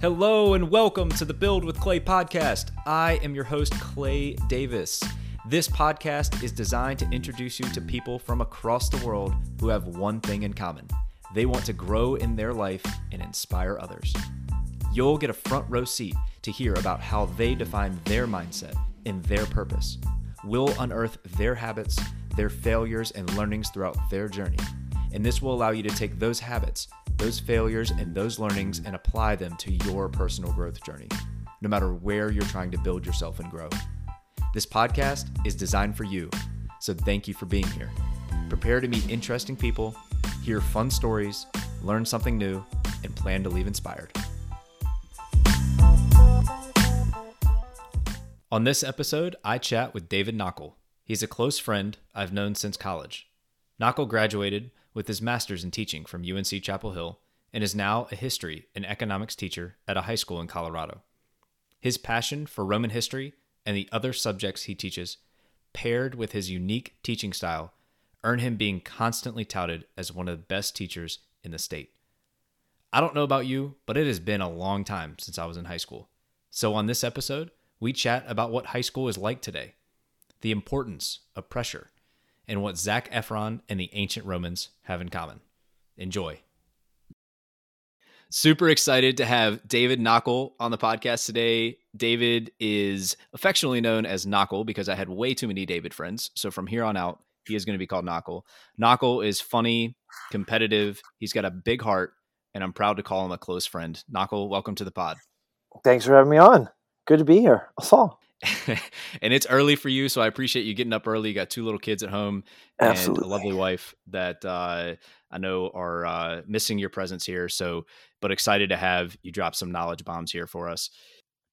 Hello and welcome to the Build with Clay podcast. I am your host, Clay Davis. This podcast is designed to introduce you to people from across the world who have one thing in common they want to grow in their life and inspire others. You'll get a front row seat to hear about how they define their mindset and their purpose. We'll unearth their habits, their failures, and learnings throughout their journey. And this will allow you to take those habits, those failures, and those learnings and apply them to your personal growth journey, no matter where you're trying to build yourself and grow. This podcast is designed for you, so thank you for being here. Prepare to meet interesting people hear fun stories, learn something new, and plan to leave inspired. On this episode, I chat with David Knoeckel. He's a close friend I've known since college. Knoeckel graduated with his master's in teaching from UNC Chapel Hill and is now a history and economics teacher at a high school in Colorado. His passion for Roman history and the other subjects he teaches, paired with his unique teaching style, earn him being constantly touted as one of the best teachers in the state. I don't know about you, but it has been a long time since I was in high school. So, on this episode, we chat about what high school is like today, the importance of pressure, and what Zac Efron and the ancient Romans have in common. Enjoy. Super excited to have David Knoeckel on the podcast today. David is affectionately known as Knoeckel because I had way too many David friends. So from here on out, he is going to be called Knoeckel. Knoeckel is funny, competitive. He's got a big heart, and I'm proud to call him a close friend. Knoeckel, welcome to the pod. Thanks for having me on. Good to be here. Saul. and it's early for you, so I appreciate you getting up early. You got two little kids at home Absolutely. and a lovely wife that uh, I know are uh, missing your presence here. So, but excited to have you drop some knowledge bombs here for us.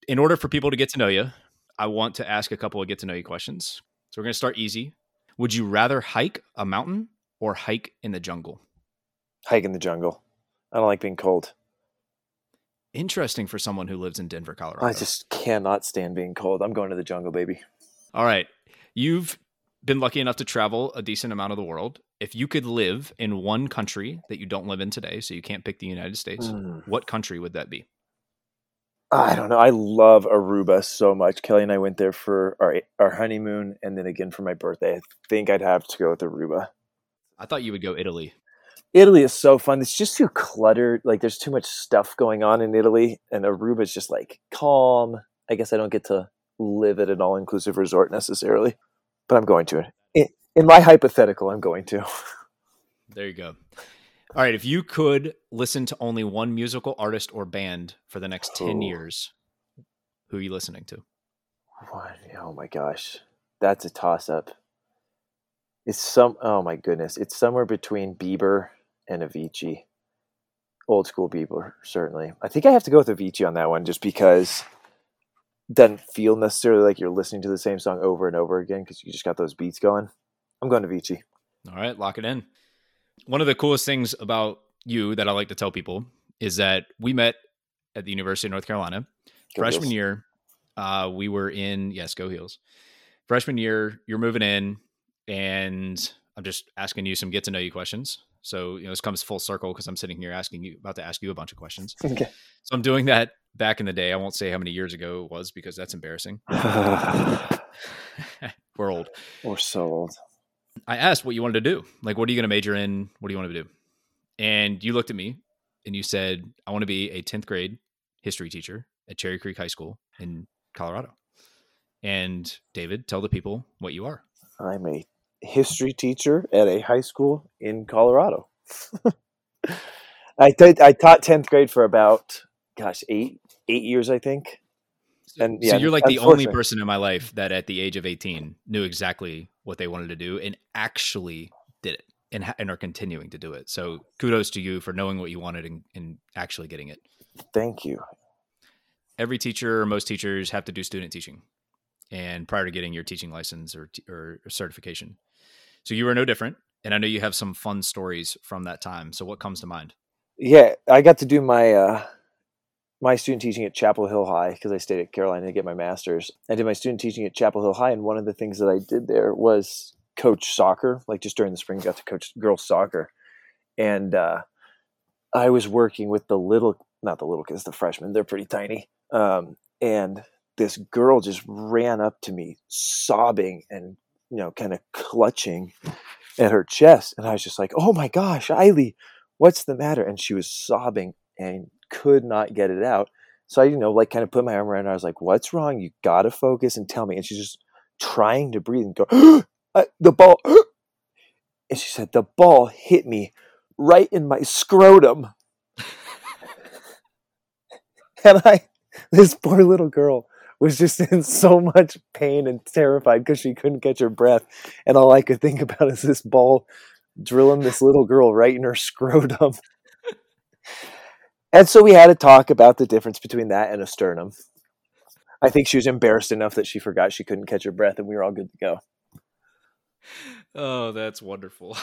In order for people to get to know you, I want to ask a couple of get to know you questions. So we're going to start easy. Would you rather hike a mountain or hike in the jungle? Hike in the jungle. I don't like being cold. Interesting for someone who lives in Denver, Colorado. I just cannot stand being cold. I'm going to the jungle, baby. All right. You've been lucky enough to travel a decent amount of the world. If you could live in one country that you don't live in today, so you can't pick the United States, mm. what country would that be? I don't know. I love Aruba so much. Kelly and I went there for our our honeymoon, and then again for my birthday. I think I'd have to go with Aruba. I thought you would go Italy. Italy is so fun. It's just too cluttered. Like there's too much stuff going on in Italy, and Aruba is just like calm. I guess I don't get to live at an all inclusive resort necessarily, but I'm going to. In, in my hypothetical, I'm going to. There you go. All right, if you could listen to only one musical artist or band for the next 10 oh. years, who are you listening to? What? Oh my gosh. That's a toss up. It's some oh my goodness. It's somewhere between Bieber and Avicii. Old school Bieber, certainly. I think I have to go with Avicii on that one just because it doesn't feel necessarily like you're listening to the same song over and over again because you just got those beats going. I'm going to Avicii. All right, lock it in one of the coolest things about you that I like to tell people is that we met at the University of North Carolina go freshman heels. year. Uh, we were in yes, go heels. Freshman year, you're moving in, and I'm just asking you some get to know you questions. So you know this comes full circle because I'm sitting here asking you about to ask you a bunch of questions. Okay. So I'm doing that back in the day. I won't say how many years ago it was because that's embarrassing. We're old. We're so old. I asked what you wanted to do. Like, what are you going to major in? What do you want to do? And you looked at me and you said, I want to be a 10th grade history teacher at Cherry Creek High School in Colorado. And David, tell the people what you are. I'm a history teacher at a high school in Colorado. I, t- I taught 10th grade for about, gosh, eight, eight years, I think. And yeah, so you're like the only person in my life that at the age of 18 knew exactly what they wanted to do and actually did it and, and are continuing to do it. So kudos to you for knowing what you wanted and, and actually getting it. Thank you. Every teacher or most teachers have to do student teaching and prior to getting your teaching license or, or certification. So you were no different. And I know you have some fun stories from that time. So what comes to mind? Yeah, I got to do my uh, my student teaching at Chapel Hill High because I stayed at Carolina to get my master's. I did my student teaching at Chapel Hill High, and one of the things that I did there was coach soccer. Like just during the spring, got to coach girls soccer, and uh, I was working with the little not the little kids, the freshmen. They're pretty tiny. Um, and this girl just ran up to me, sobbing and you know, kind of clutching at her chest, and I was just like, "Oh my gosh, Eiley, what's the matter?" And she was sobbing and could not get it out. So I, you know, like kind of put my arm around her. I was like, "What's wrong? You gotta focus and tell me." And she's just trying to breathe and go, uh, "The ball." and she said, "The ball hit me right in my scrotum." and I, this poor little girl, was just in so much pain and terrified because she couldn't catch her breath. And all I could think about is this ball drilling this little girl right in her scrotum. and so we had to talk about the difference between that and a sternum. I think she was embarrassed enough that she forgot she couldn't catch her breath, and we were all good to go. Oh, that's wonderful.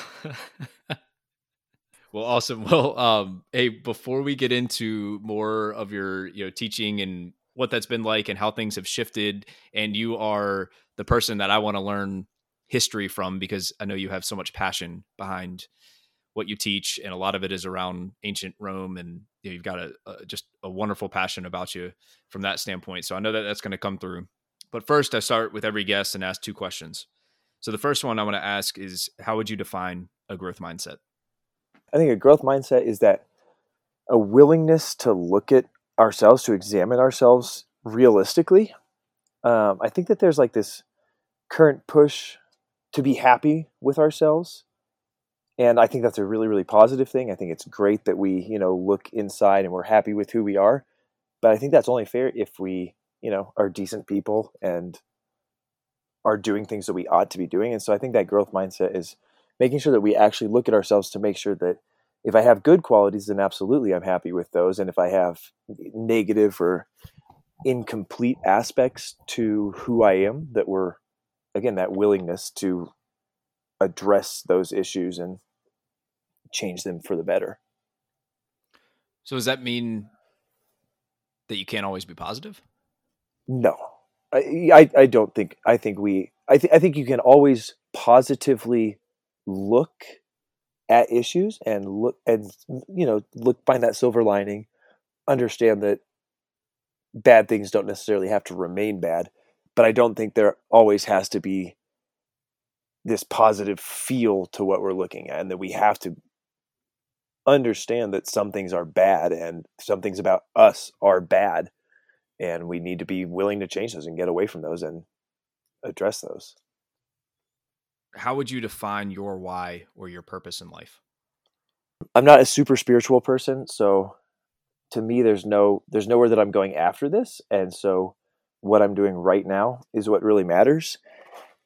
well, awesome. Well, um, hey, before we get into more of your, you know, teaching and what that's been like and how things have shifted, and you are the person that I want to learn history from because I know you have so much passion behind what you teach, and a lot of it is around ancient Rome, and you you've got a, a, just a wonderful passion about you from that standpoint. So I know that that's going to come through. But first, I start with every guest and ask two questions. So the first one I want to ask is, how would you define a growth mindset? I think a growth mindset is that a willingness to look at ourselves, to examine ourselves realistically. Um, I think that there's like this current push to be happy with ourselves and i think that's a really really positive thing i think it's great that we you know look inside and we're happy with who we are but i think that's only fair if we you know are decent people and are doing things that we ought to be doing and so i think that growth mindset is making sure that we actually look at ourselves to make sure that if i have good qualities then absolutely i'm happy with those and if i have negative or incomplete aspects to who i am that we're again that willingness to address those issues and change them for the better. So does that mean that you can't always be positive? No, I, I, I don't think. I think we. I think. I think you can always positively look at issues and look and you know look find that silver lining. Understand that bad things don't necessarily have to remain bad, but I don't think there always has to be this positive feel to what we're looking at and that we have to understand that some things are bad and some things about us are bad and we need to be willing to change those and get away from those and address those how would you define your why or your purpose in life i'm not a super spiritual person so to me there's no there's nowhere that i'm going after this and so what i'm doing right now is what really matters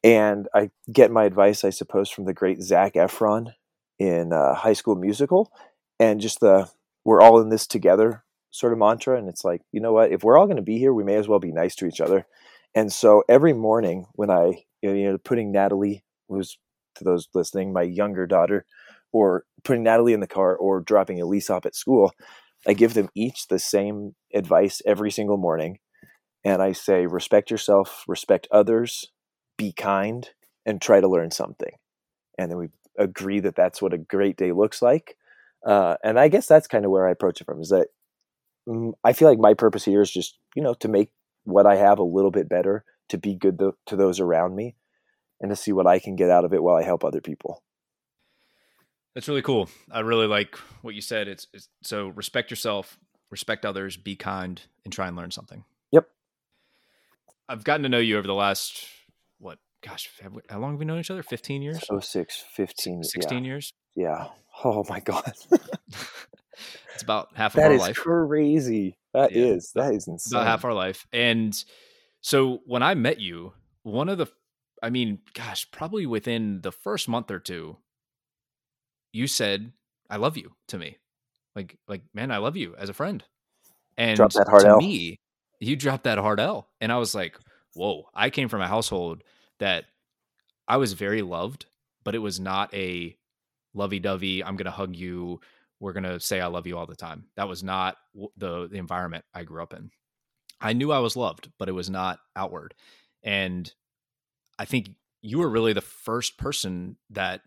and I get my advice, I suppose, from the great Zac Efron in uh, High School Musical, and just the "we're all in this together" sort of mantra. And it's like, you know what? If we're all going to be here, we may as well be nice to each other. And so every morning when I, you know, putting Natalie, who's to those listening, my younger daughter, or putting Natalie in the car, or dropping Elise off at school, I give them each the same advice every single morning. And I say, respect yourself, respect others, be kind and try to learn something and then we agree that that's what a great day looks like uh, and i guess that's kind of where i approach it from is that mm, i feel like my purpose here is just you know to make what i have a little bit better to be good to, to those around me and to see what i can get out of it while i help other people. That's really cool. I really like what you said. It's, it's so respect yourself respect others be kind and try and learn something. Yep. I've gotten to know you over the last what gosh we, how long have we known each other? 15 years? Oh six 15 16 yeah. years? Yeah. Oh my god. It's about half that of our is life. crazy. That Yeah. is that is insane. about half our life. And so when i met you one of the i mean gosh probably within the first month or two you said i love you to me. Like like man i love you as a friend. And Drop that hard to L. me you dropped that hard l and i was like whoa i came from a household that i was very loved but it was not a lovey-dovey i'm gonna hug you we're gonna say i love you all the time. That was not the, the environment i grew up in. I knew i was loved but it was not outward. And i think you were really the first person that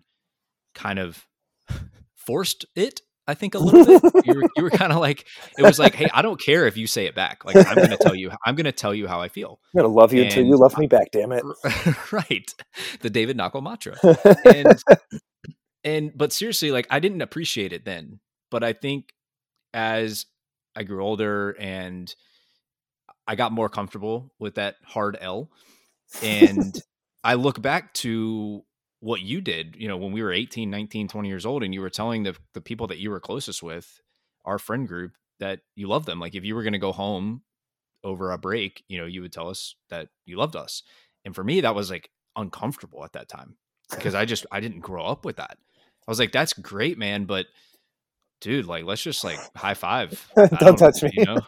kind of forced it I think a little bit. You were, you were kind of like it was like, hey, I don't care if you say it back. Like I'm going to tell you, I'm going to tell you how I feel. I'm going to love you and, until you love me back. Damn it! right, the David Knoeckel mantra. And and but seriously, like I didn't appreciate it then, but I think as I grew older and I got more comfortable with that hard L, and I look back to what you did, you know, when we were 18, 19, 20 years old and you were telling the the people that you were closest with, our friend group, that you love them. Like if you were going to go home over a break, you know, you would tell us that you loved us. And for me that was like uncomfortable at that time because I just I didn't grow up with that. I was like that's great, man, but dude, like let's just like high five. don't, don't, touch me. You know?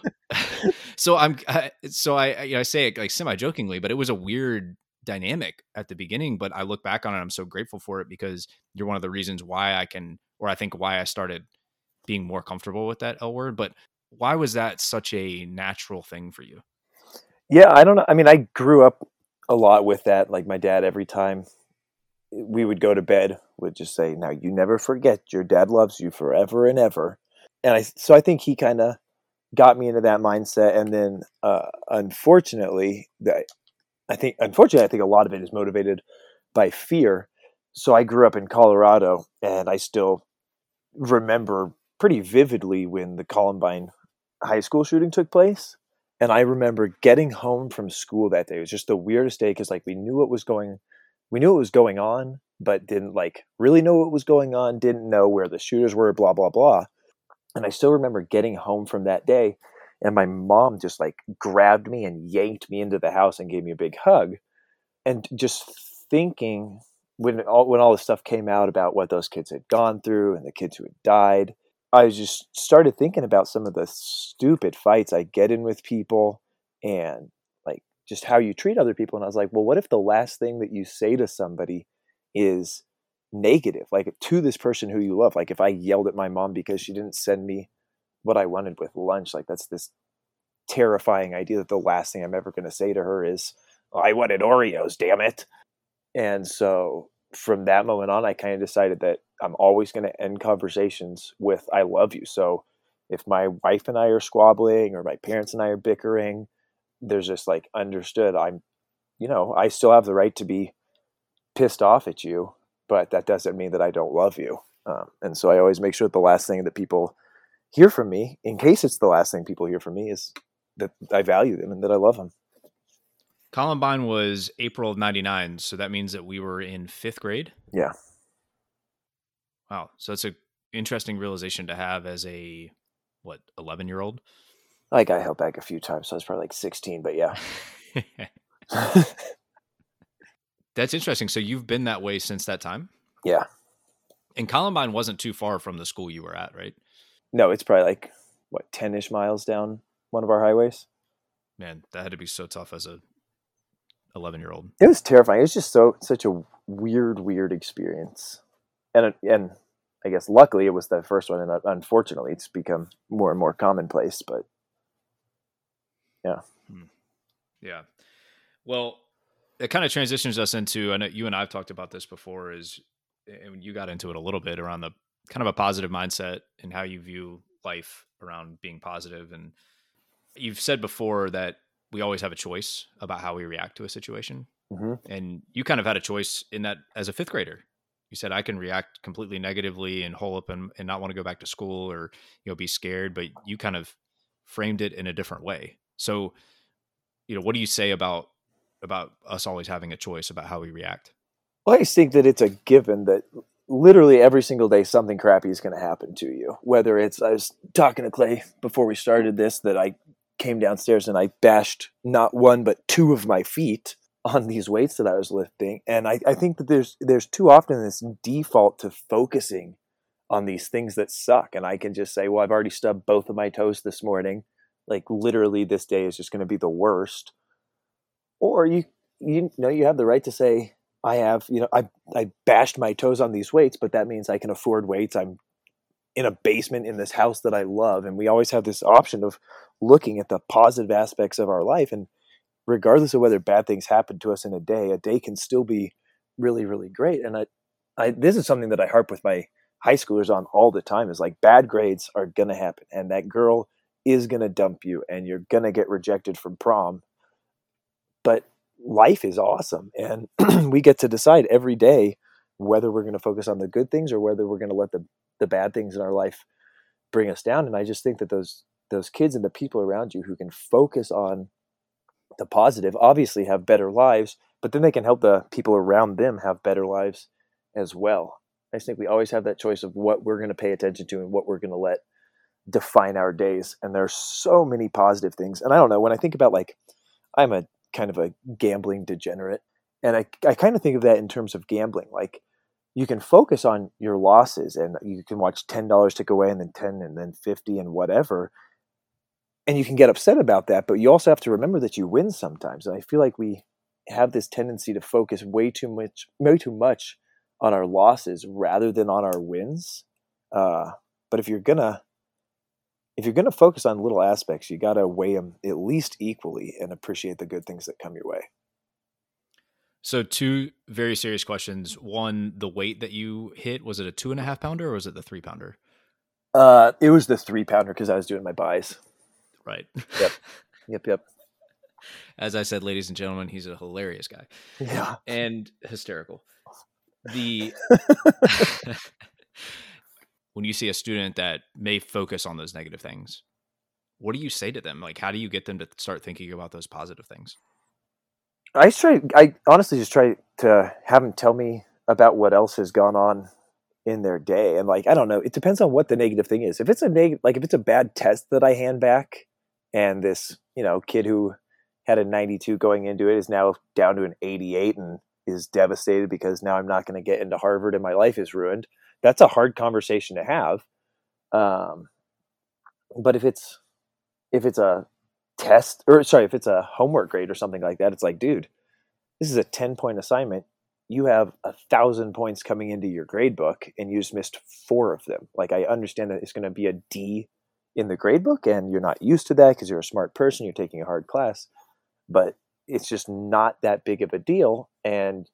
so I'm I, so I you know I say it like semi jokingly, but it was a weird dynamic at the beginning, but I look back on it, I'm so grateful for it because you're one of the reasons why I can, or I think why I started being more comfortable with that L word. But why was that such a natural thing for you? Yeah, I don't know. I mean, I grew up a lot with that. Like my dad, every time we would go to bed, would just say, "Now you never forget, your dad loves you forever and ever." And I, so I think he kind of got me into that mindset. And then, uh, unfortunately, I think, unfortunately, I think a lot of it is motivated by fear. So I grew up in Colorado, and I still remember pretty vividly when the Columbine high school shooting took place. And I remember getting home from school that day. It was just the weirdest day because, like, we knew what was going, we knew what was going on, but didn't like really know what was going on. Didn't know where the shooters were. Blah blah blah. And I still remember getting home from that day and my mom just like grabbed me and yanked me into the house and gave me a big hug. And just thinking when all when all the stuff came out about what those kids had gone through and the kids who had died i just started thinking about some of the stupid fights i get in with people and like just how you treat other people. And i was like well what if the last thing that you say to somebody is negative like to this person who you love? Like if i yelled at my mom because she didn't send me what I wanted with lunch. Like that's this terrifying idea that the last thing I'm ever going to say to her is, "I wanted Oreos, damn it." And so from that moment on, I kind of decided that I'm always going to end conversations with "I love you." So if my wife and I are squabbling or my parents and I are bickering, there's just like understood. I'm, you know, I still have the right to be pissed off at you, but that doesn't mean that I don't love you. Um, and so I always make sure that the last thing that people hear from me, in case it's the last thing people hear from me, is that I value them and that I love them. Columbine was April of 99, so that means that we were in fifth grade. Yeah. Wow. So it's a interesting realization to have as a, what, 11 year old? Like I held back a few times, so I was probably like 16, but yeah. That's interesting. So you've been that way since that time? Yeah. And Columbine wasn't too far from the school you were at, right? No, it's probably like what ten ish miles down one of our highways. Man, that had to be so tough as a eleven year old. It was terrifying. It was just so such a weird, weird experience, and and I guess luckily it was the first one, and unfortunately it's become more and more commonplace. But yeah, hmm. yeah. Well, it kind of transitions us into. I know you and I've talked about this before. Is and you got into it a little bit around the kind of a positive mindset and how you view life around being positive and you've said before that we always have a choice about how we react to a situation mm-hmm. and you kind of had a choice in that as a fifth grader. You said i can react completely negatively and hole up and, and not want to go back to school or you know be scared but you kind of framed it in a different way. So you know what do you say about about us always having a choice about how we react? Well, I think that it's a given that literally every single day something crappy is going to happen to you. Whether it's I was talking to Clay before we started this that I came downstairs and I bashed not one but two of my feet on these weights that I was lifting, and I, I think that there's there's too often this default to focusing on these things that suck, and I can just say, well, I've already stubbed both of my toes this morning. Like literally, this day is just going to be the worst. Or you you know you have the right to say I have, you know, I I bashed my toes on these weights, but that means I can afford weights. I'm in a basement in this house that I love, and we always have this option of looking at the positive aspects of our life. And regardless of whether bad things happen to us in a day, a day can still be really, really great. And I, I this is something that I harp with my high schoolers on all the time is like bad grades are to happen and that girl is to dump you and you're to get rejected from prom but life is awesome and we get to decide every day whether we're going to focus on the good things or whether we're going to let the the bad things in our life bring us down and i just think that those those kids and the people around you who can focus on the positive obviously have better lives but then they can help the people around them have better lives as well. I think we always have that choice of what we're going to pay attention to and what we're going to let define our days and there's so many positive things and i don't know when i think about like i'm a kind of a gambling degenerate and i, I kind of think of that in terms of gambling like you can focus on your losses and you can watch $10 tick away and then 10 and then 50 and whatever and you can get upset about that but you also have to remember that you win sometimes and i feel like we have this tendency to focus way too much way too much on our losses rather than on our wins uh, but if you're gonna if you're gonna focus on little aspects you gotta weigh them at least equally and appreciate the good things that come your way. So two very serious questions. One the weight that you hit was it a two and a half pounder or was it the three pounder? Uh, it was the three pounder because i was doing my buys. Right. Yep. Yep yep. As I said, ladies and gentlemen, he's a hilarious guy. Yeah. And hysterical. The when you see a student that may focus on those negative things, what do you say to them? Like how do you get them to start thinking about those positive things? I try I honestly just try to have them tell me about what else has gone on in their day. And like I don't know, it depends on what the negative thing is. If it's a negative like if it's a bad test that I hand back and this, you know, kid who had a 92 going into it is now down to an 88 and is devastated because now I'm not going to get into Harvard and my life is ruined. That's a hard conversation to have. Um, but if it's if it's a test or sorry, if it's a homework grade or something like that, it's like, dude, this is a 10 point assignment. You have a thousand points coming into your grade book and you just missed four of them. Like I understand that it's going to be a D in the grade book and you're not used to that because you're a smart person, you're taking a hard class but it's just not that big of a deal. And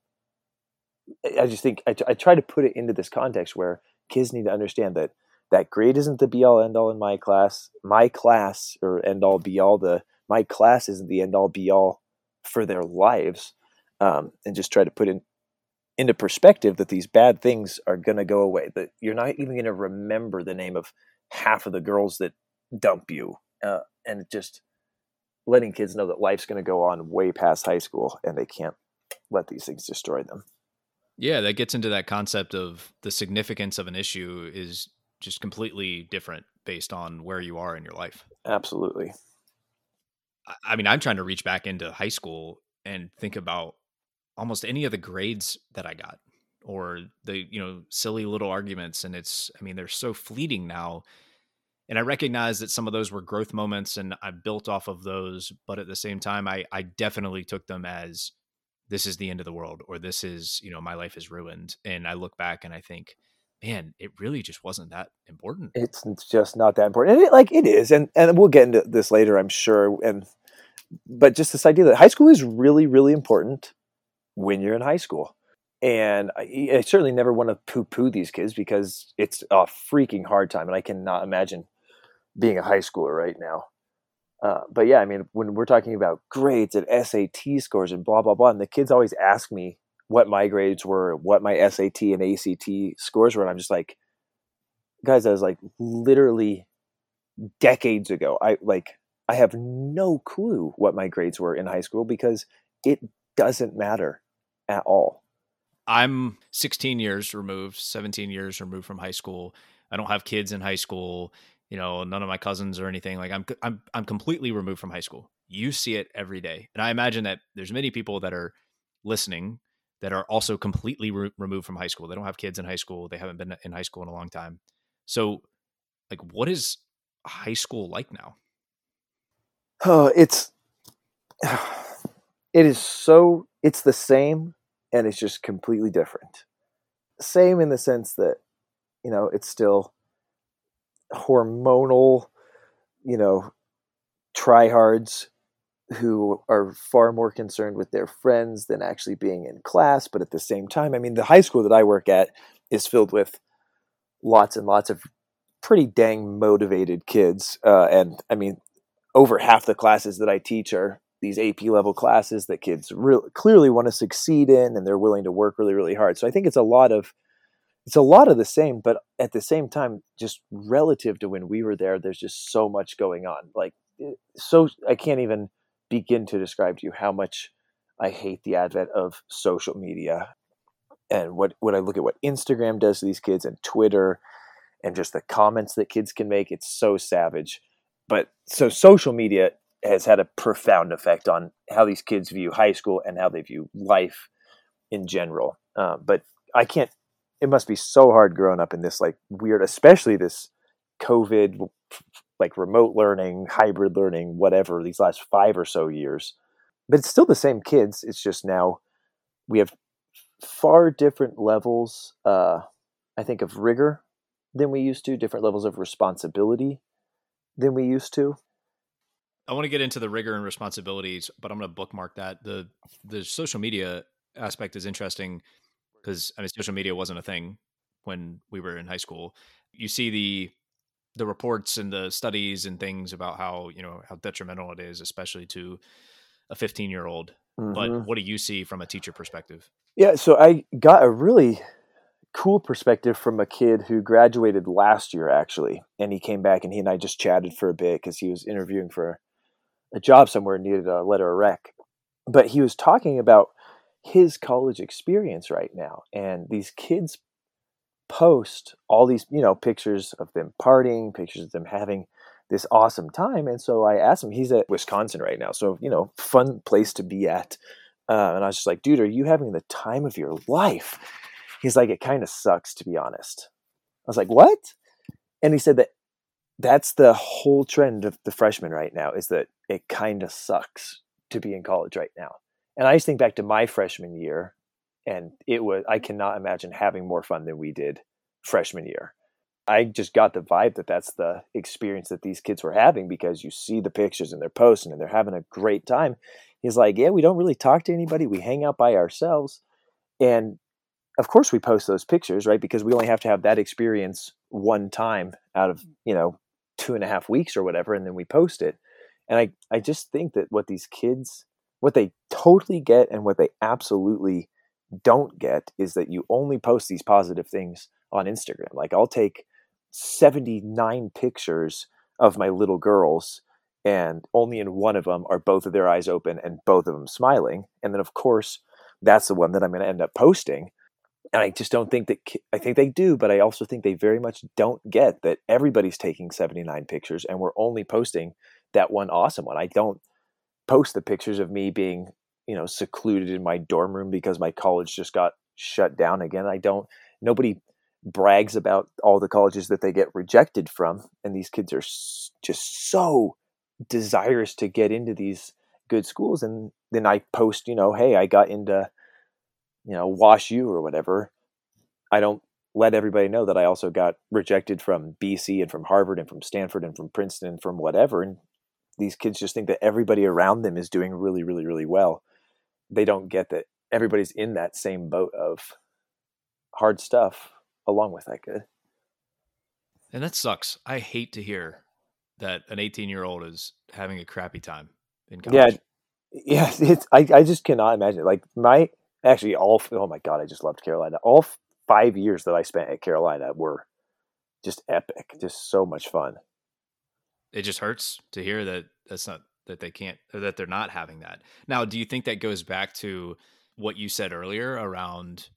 I just think I, I try to put it into this context where kids need to understand that that grade isn't the be all end all in my class. My class or end all be all the my class isn't the end all be all for their lives. Um, and just try to put in into perspective that these bad things are going to go away. That you're not even going to remember the name of half of the girls that dump you. Uh, and just letting kids know that life's going to go on way past high school and they can't let these things destroy them. Yeah, that gets into that concept of the significance of an issue is just completely different based on where you are in your life. Absolutely. I mean, I'm trying to reach back into high school and think about almost any of the grades that I got or the, you know, silly little arguments. And it's, I mean, they're so fleeting now and I recognize that some of those were growth moments and I built off of those, but at the same time, I, I definitely took them as this is the end of the world or this is, you know, my life is ruined. And I look back and I think, man, it really just wasn't that important. It's just not that important. And it, like it is. And, and we'll get into this later, I'm sure. And, but just this idea that high school is really, really important when you're in high school. And I, I certainly never want to poo poo these kids because it's a freaking hard time. And I cannot imagine being a high schooler right now. Uh, but yeah, I mean, when we're talking about grades and SAT scores and blah blah blah, and the kids always ask me what my grades were, what my SAT and ACT scores were, and I'm just like, guys, I was like literally decades ago. I like I have no clue what my grades were in high school because it doesn't matter at all. I'm 16 years removed, 17 years removed from high school. I don't have kids in high school you know none of my cousins or anything like i'm i'm i'm completely removed from high school. You see it every day. And i imagine that there's many people that are listening that are also completely re- removed from high school. They don't have kids in high school. They haven't been in high school in a long time. So like what is high school like now? Oh it's it is so it's the same and it's just completely different. Same in the sense that you know it's still hormonal, you know, tryhards who are far more concerned with their friends than actually being in class. But at the same time, I mean, the high school that I work at is filled with lots and lots of pretty dang motivated kids. Uh, and I mean, over half the classes that I teach are these AP level classes that kids really clearly want to succeed in and they're willing to work really, really hard. So I think it's a lot of it's a lot of the same, but at the same time, just relative to when we were there, there's just so much going on. Like so I can't even begin to describe to you how much I hate the advent of social media and what when I look at what Instagram does to these kids and Twitter and just the comments that kids can make, it's so savage. But so social media has had a profound effect on how these kids view high school and how they view life in general. Uh, but I can't. It must be so hard growing up in this like weird, especially this COVID, like remote learning, hybrid learning, whatever. These last five or so years, but it's still the same kids. It's just now we have far different levels. Uh, I think of rigor than we used to, different levels of responsibility than we used to. I want to get into the rigor and responsibilities, but I'm going to bookmark that. the The social media aspect is interesting because I mean, social media wasn't a thing when we were in high school. You see the the reports and the studies and things about how you know how detrimental it is, especially to a 15 year old. Mm-hmm. But what do you see from a teacher perspective? Yeah, so I got a really cool perspective from a kid who graduated last year actually and he came back and he and i just chatted for a bit because he was interviewing for a job somewhere and needed a letter of rec but he was talking about his college experience right now and these kids post all these you know pictures of them partying pictures of them having this awesome time and so i asked him he's at wisconsin right now so you know fun place to be at uh, and i was just like dude are you having the time of your life he's like, it kind of sucks to be honest. I was like, what? And he said that that's the whole trend of the freshmen right now is that it kind of sucks to be in college right now. And I just think back to my freshman year, and it was I cannot imagine having more fun than we did freshman year. I just got the vibe that that's the experience that these kids were having because you see the pictures and they're posting and they're having a great time. He's like, yeah, we don't really talk to anybody. We hang out by ourselves. And of course we post those pictures right because we only have to have that experience one time out of you know two and a half weeks or whatever and then we post it and i i just think that what these kids what they totally get and what they absolutely don't get is that you only post these positive things on instagram like i'll take 79 pictures of my little girls and only in one of them are both of their eyes open and both of them smiling and then of course that's the one that i'm going to end up posting and I just don't think that I think they do, but I also think they very much don't get that everybody's taking 79 pictures and we're only posting that one awesome one. I don't post the pictures of me being, you know, secluded in my dorm room because my college just got shut down again. I don't nobody brags about all the colleges that they get rejected from and these kids are just so desirous to get into these good schools and then I post, you know, hey, I got into you know, Wash U or whatever, I don't let everybody know that I also got rejected from BC and from Harvard and from Stanford and from Princeton and from whatever. And these kids just think that everybody around them is doing really, really, really well. They don't get that everybody's in that same boat of hard stuff along with that good. And that sucks. I hate to hear that an 18 year old is having a crappy time in college. Yeah. Yeah. It's, I, I just cannot imagine. it. Like my, actually all oh my god i just loved carolina all five years that i spent at carolina were just epic just so much fun it just hurts to hear that that's not that they can't that they're not having that. Now do you think that goes back to what you said earlier around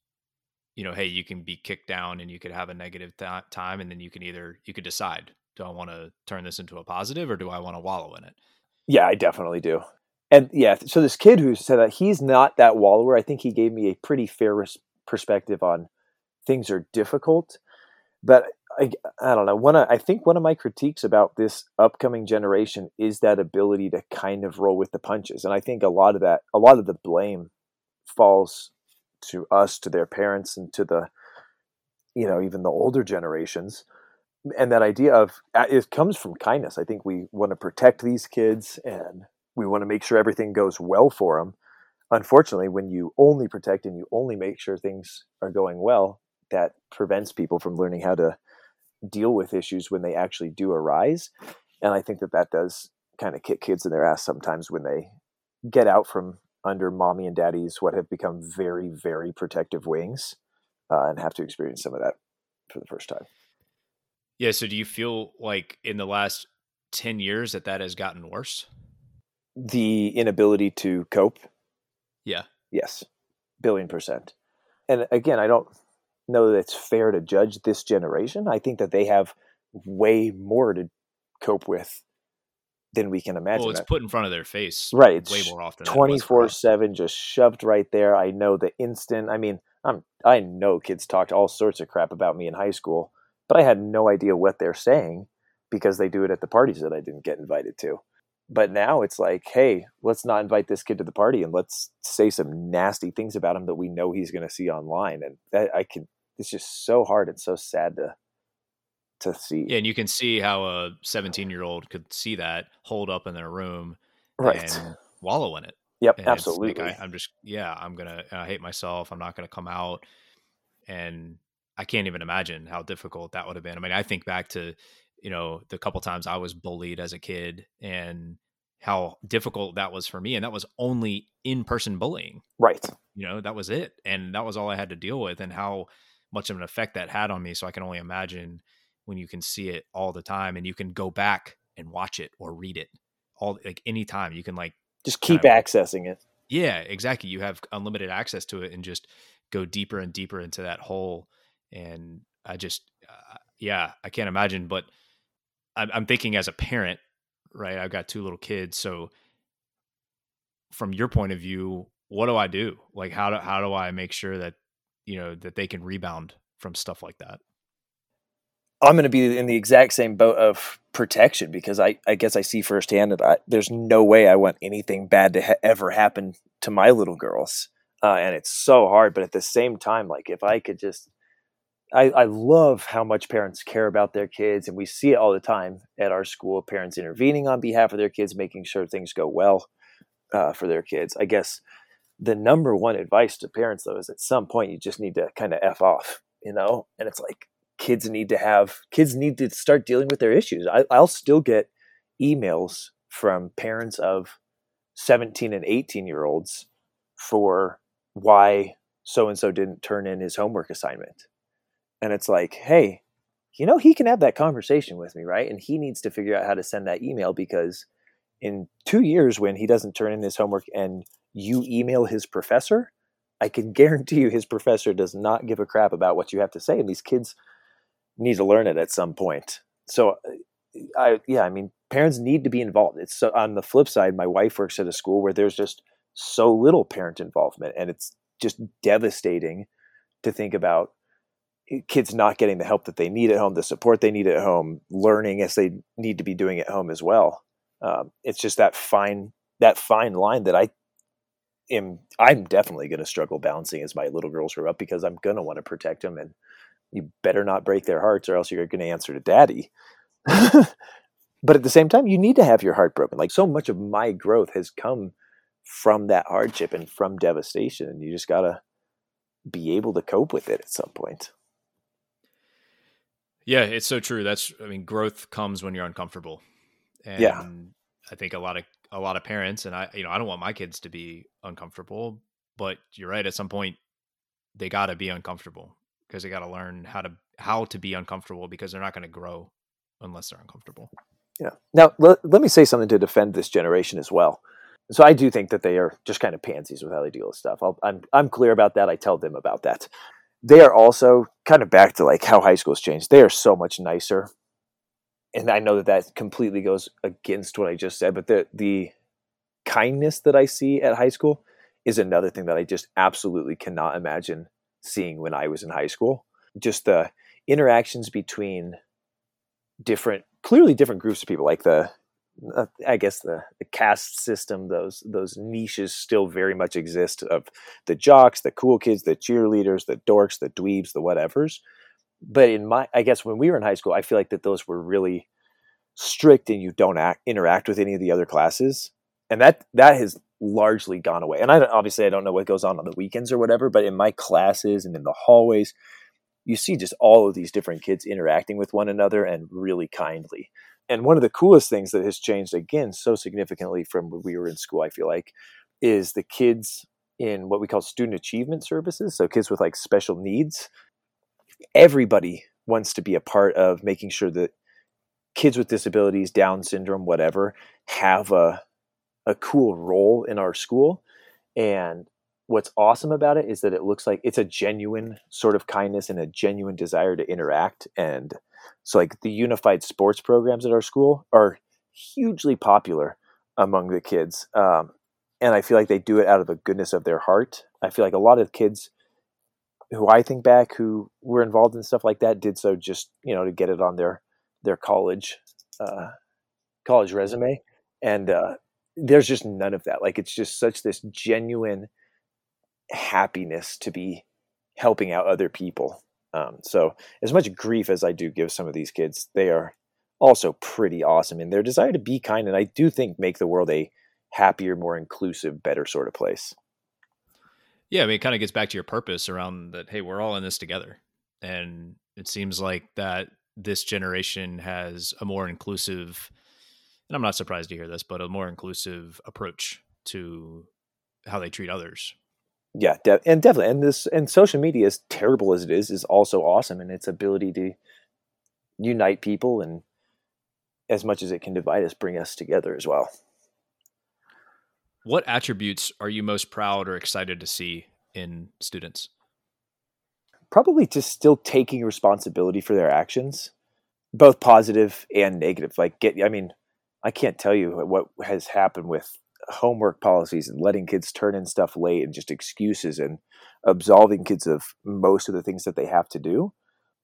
you know hey you can be kicked down and you could have a negative th- time and then you can either you could decide do i want to turn this into a positive or do i want to wallow in it? Yeah i definitely do. And yeah, so this kid who said that he's not that wallower, I think he gave me a pretty fair res- perspective on things are difficult. But I, I don't know. One, I think one of my critiques about this upcoming generation is that ability to kind of roll with the punches, and I think a lot of that, a lot of the blame, falls to us, to their parents, and to the, you know, even the older generations and that idea of it comes from kindness. I think we want to protect these kids and we want to make sure everything goes well for them. Unfortunately, when you only protect and you only make sure things are going well, that prevents people from learning how to deal with issues when they actually do arise. And I think that that does kind of kick kids in their ass sometimes when they get out from under mommy and daddy's what have become very, very protective wings uh, and have to experience some of that for the first time. Yeah. So do you feel like in the last 10 years that that has gotten worse? The inability to cope. Yeah. Yes. Billion percent. And again, I don't know that it's fair to judge this generation. I think that they have way more to cope with than we can imagine. Well, it's put in front of their face, right? It's way more often. Twenty four seven, just shoved right there. I know the instant. I mean, I'm I know kids talked all sorts of crap about me in high school, but I had no idea what they're saying because they do it at the parties that I didn't get invited to. But now it's like, hey, let's not invite this kid to the party and let's say some nasty things about him that we know he's going to see online. And that I can, it's just so hard and so sad to to see. Yeah, and you can see how a 17 year old could see that hold up in their room, right, and wallow in it. Yep, and absolutely. Like I, am just yeah, I'm gonna I hate myself. I'm not gonna come out, and I can't even imagine how difficult that would have been. I mean, I think back to you know the couple times I was bullied as a kid and how difficult that was for me, and that was only in person bullying. Right. You know that was it, and that was all I had to deal with, and how much of an effect that had on me. So I can only imagine when you can see it all the time and you can go back and watch it or read it all like anytime you can like just keep kind of, accessing it. Yeah exactly. You have unlimited access to it and just go deeper and deeper into that hole and i just uh, yeah i can't imagine but I'm, I'm thinking as a parent right i've got two little kids so from your point of view what do i do? Like how do how do i make sure that you know that they can rebound from stuff like that I'm going to be in the exact same boat of protection because I, I guess I see firsthand that I, there's no way I want anything bad to ha- ever happen to my little girls. Uh, and it's so hard. But at the same time, like if I could just, I, I love how much parents care about their kids. And we see it all the time at our school parents intervening on behalf of their kids, making sure things go well uh, for their kids. I guess the number one advice to parents, though, is at some point you just need to kind of F off, you know? And it's like, kids need to have kids need to start dealing with their issues. I, i'll still get emails from parents of 17 and 18 year olds for why so and so didn't turn in his homework assignment. And it's like hey you know he can have that conversation with me right? And he needs to figure out how to send that email because in two years when he doesn't turn in his homework and you email his professor i can guarantee you his professor does not give a crap about what you have to say and these kids need to learn it at some point. So, I yeah, I mean, parents need to be involved. It's so on the flip side, my wife works at a school where there's just so little parent involvement, and it's just devastating to think about kids not getting the help that they need at home, the support they need at home, learning as they need to be doing at home as well. Um, it's just that fine that fine line that I am. I'm definitely going to struggle balancing as my little girls grow up because I'm going to want to protect them and you better not break their hearts or else you're going to answer to daddy. but at the same time, you need to have your heart broken. Like so much of my growth has come from that hardship and from devastation. And you just got to be able to cope with it at some point. Yeah, it's so true. That's, I mean, growth comes when you're uncomfortable. And yeah. I think a lot of, a lot of parents, and I, you know, I don't want my kids to be uncomfortable, but you're right. At some point, they got to be uncomfortable because they got to learn how to how to be uncomfortable because they're not going to grow unless they're uncomfortable. Yeah. Now let, let me say something to defend this generation as well. So I do think that they are just kind of pansies with how they deal with stuff. i I'm, I'm clear about that. I tell them about that. They are also kind of back to like how high school's changed. They are so much nicer, and I know that that completely goes against what I just said. But the the kindness that I see at high school is another thing that I just absolutely cannot imagine seeing when I was in high school. Just the interactions between different, clearly different groups of people, like the, uh, I guess the, the caste system, those those niches still very much exist of the jocks, the cool kids, the cheerleaders, the dorks, the dweebs, the whatevers. But in my, I guess when we were in high school, I feel like that those were really strict, and you don't act, interact with any of the other classes, and that that has largely gone away. And I obviously I don't know what goes on on the weekends or whatever, but in my classes and in the hallways, you see just all of these different kids interacting with one another and really kindly. And one of the coolest things that has changed again so significantly from when we were in school, I feel like, is the kids in what we call student achievement services. So kids with like special needs. Everybody wants to be a part of making sure that kids with disabilities, Down syndrome, whatever, have a a cool role in our school. And what's awesome about it is that it looks like it's a genuine sort of kindness and a genuine desire to interact. And so, like the unified sports programs at our school are hugely popular among the kids. Um, and I feel like they do it out of the goodness of their heart. I feel like a lot of kids who I think back who were involved in stuff like that did so just you know to get it on their their college uh, college resume, and uh, there's just none of that. Like it's just such this genuine happiness to be helping out other people. Um, so as much grief as I do give some of these kids, they are also pretty awesome in their desire to be kind, and I do think make the world a happier, more inclusive, better sort of place. Yeah, I mean, it kind of gets back to your purpose around that. Hey, we're all in this together, and it seems like that this generation has a more inclusive and I'm not surprised to hear this, but a more inclusive approach to how they treat others. Yeah, de- and definitely, and this and social media, as terrible as it is, is also awesome in its ability to unite people and, as much as it can divide us, bring us together as well. What attributes are you most proud or excited to see in students? Probably just still taking responsibility for their actions, both positive and negative. Like get, I mean, I can't tell you what has happened with homework policies and letting kids turn in stuff late and just excuses and absolving kids of most of the things that they have to do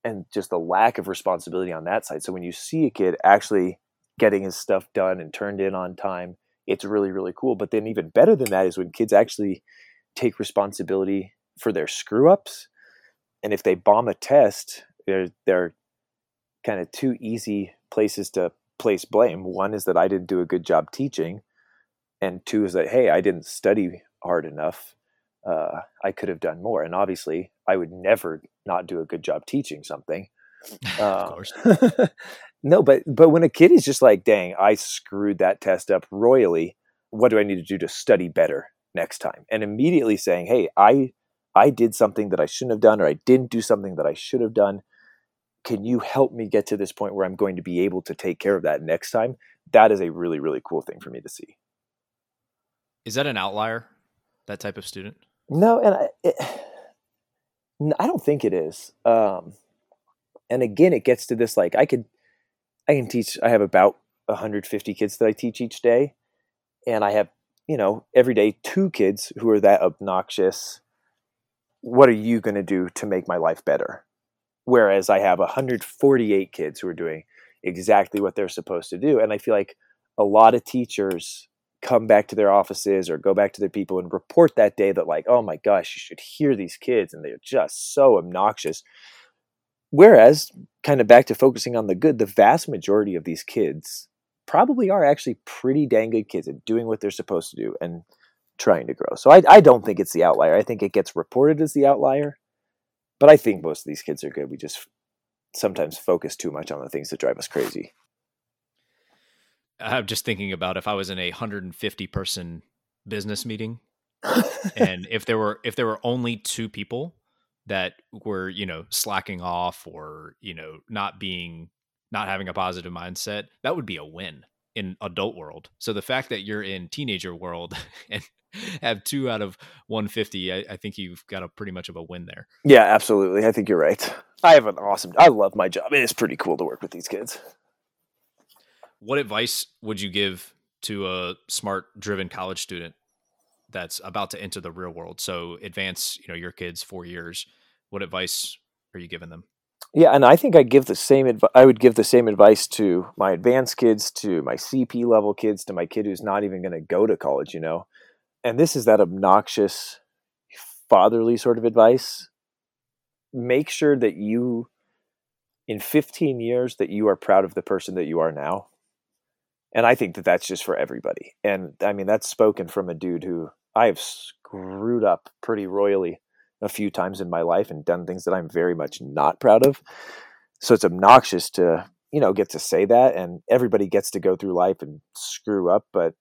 and just the lack of responsibility on that side. So when you see a kid actually getting his stuff done and turned in on time, it's really really cool. But then even better than that is when kids actually take responsibility for their screw ups. And if they bomb a test, they're they're kind of two easy places to place blame. One is that I didn't do a good job teaching, and two is that hey, I didn't study hard enough. Uh, I could have done more, and obviously, I would never not do a good job teaching something. Uh, of course. no, but but when a kid is just like, "Dang, I screwed that test up royally. What do I need to do to study better next time?" and immediately saying, "Hey, I I did something that I shouldn't have done, or I didn't do something that I should have done." can you help me get to this point where I'm going to be able to take care of that next time? That is a really, really cool thing for me to see. Is that an outlier, that type of student? No, and I, it, I don't think it is. Um, and again, it gets to this like I could, I can teach. I have about 150 kids that I teach each day, and I have you know every day two kids who are that obnoxious. What are you going to do to make my life better? Whereas I have 148 kids who are doing exactly what they're supposed to do. And I feel like a lot of teachers come back to their offices or go back to their people and report that day that, like, oh my gosh, you should hear these kids and they're just so obnoxious. Whereas, kind of back to focusing on the good, the vast majority of these kids probably are actually pretty dang good kids at doing what they're supposed to do and trying to grow. So I, I don't think it's the outlier. I think it gets reported as the outlier. But I think most of these kids are good. We just sometimes focus too much on the things that drive us crazy. I'm just thinking about if I was in a 150 person business meeting and if there were if there were only two people that were, you know, slacking off or, you know, not being not having a positive mindset, that would be a win in adult world. So the fact that you're in teenager world and have two out of 150, I, I, think you've got a pretty much of a win there. Yeah, absolutely. I think you're right. I have an awesome. I love my job. It is pretty cool to work with these kids. What advice would you give to a smart, driven college student that's about to enter the real world? So advance, you know, your kids four years. What advice are you giving them? Yeah, and I think I give the same. Adv- I would give the same advice to my advanced kids, to my CP level kids, to my kid who's not even going to go to college. You know, and this is that obnoxious fatherly sort of advice make sure that you in 15 years that you are proud of the person that you are now and i think that that's just for everybody and i mean that's spoken from a dude who i have screwed up pretty royally a few times in my life and done things that I'm very much not proud of. So it's obnoxious to, you know, get to say that and everybody gets to go through life and screw up, but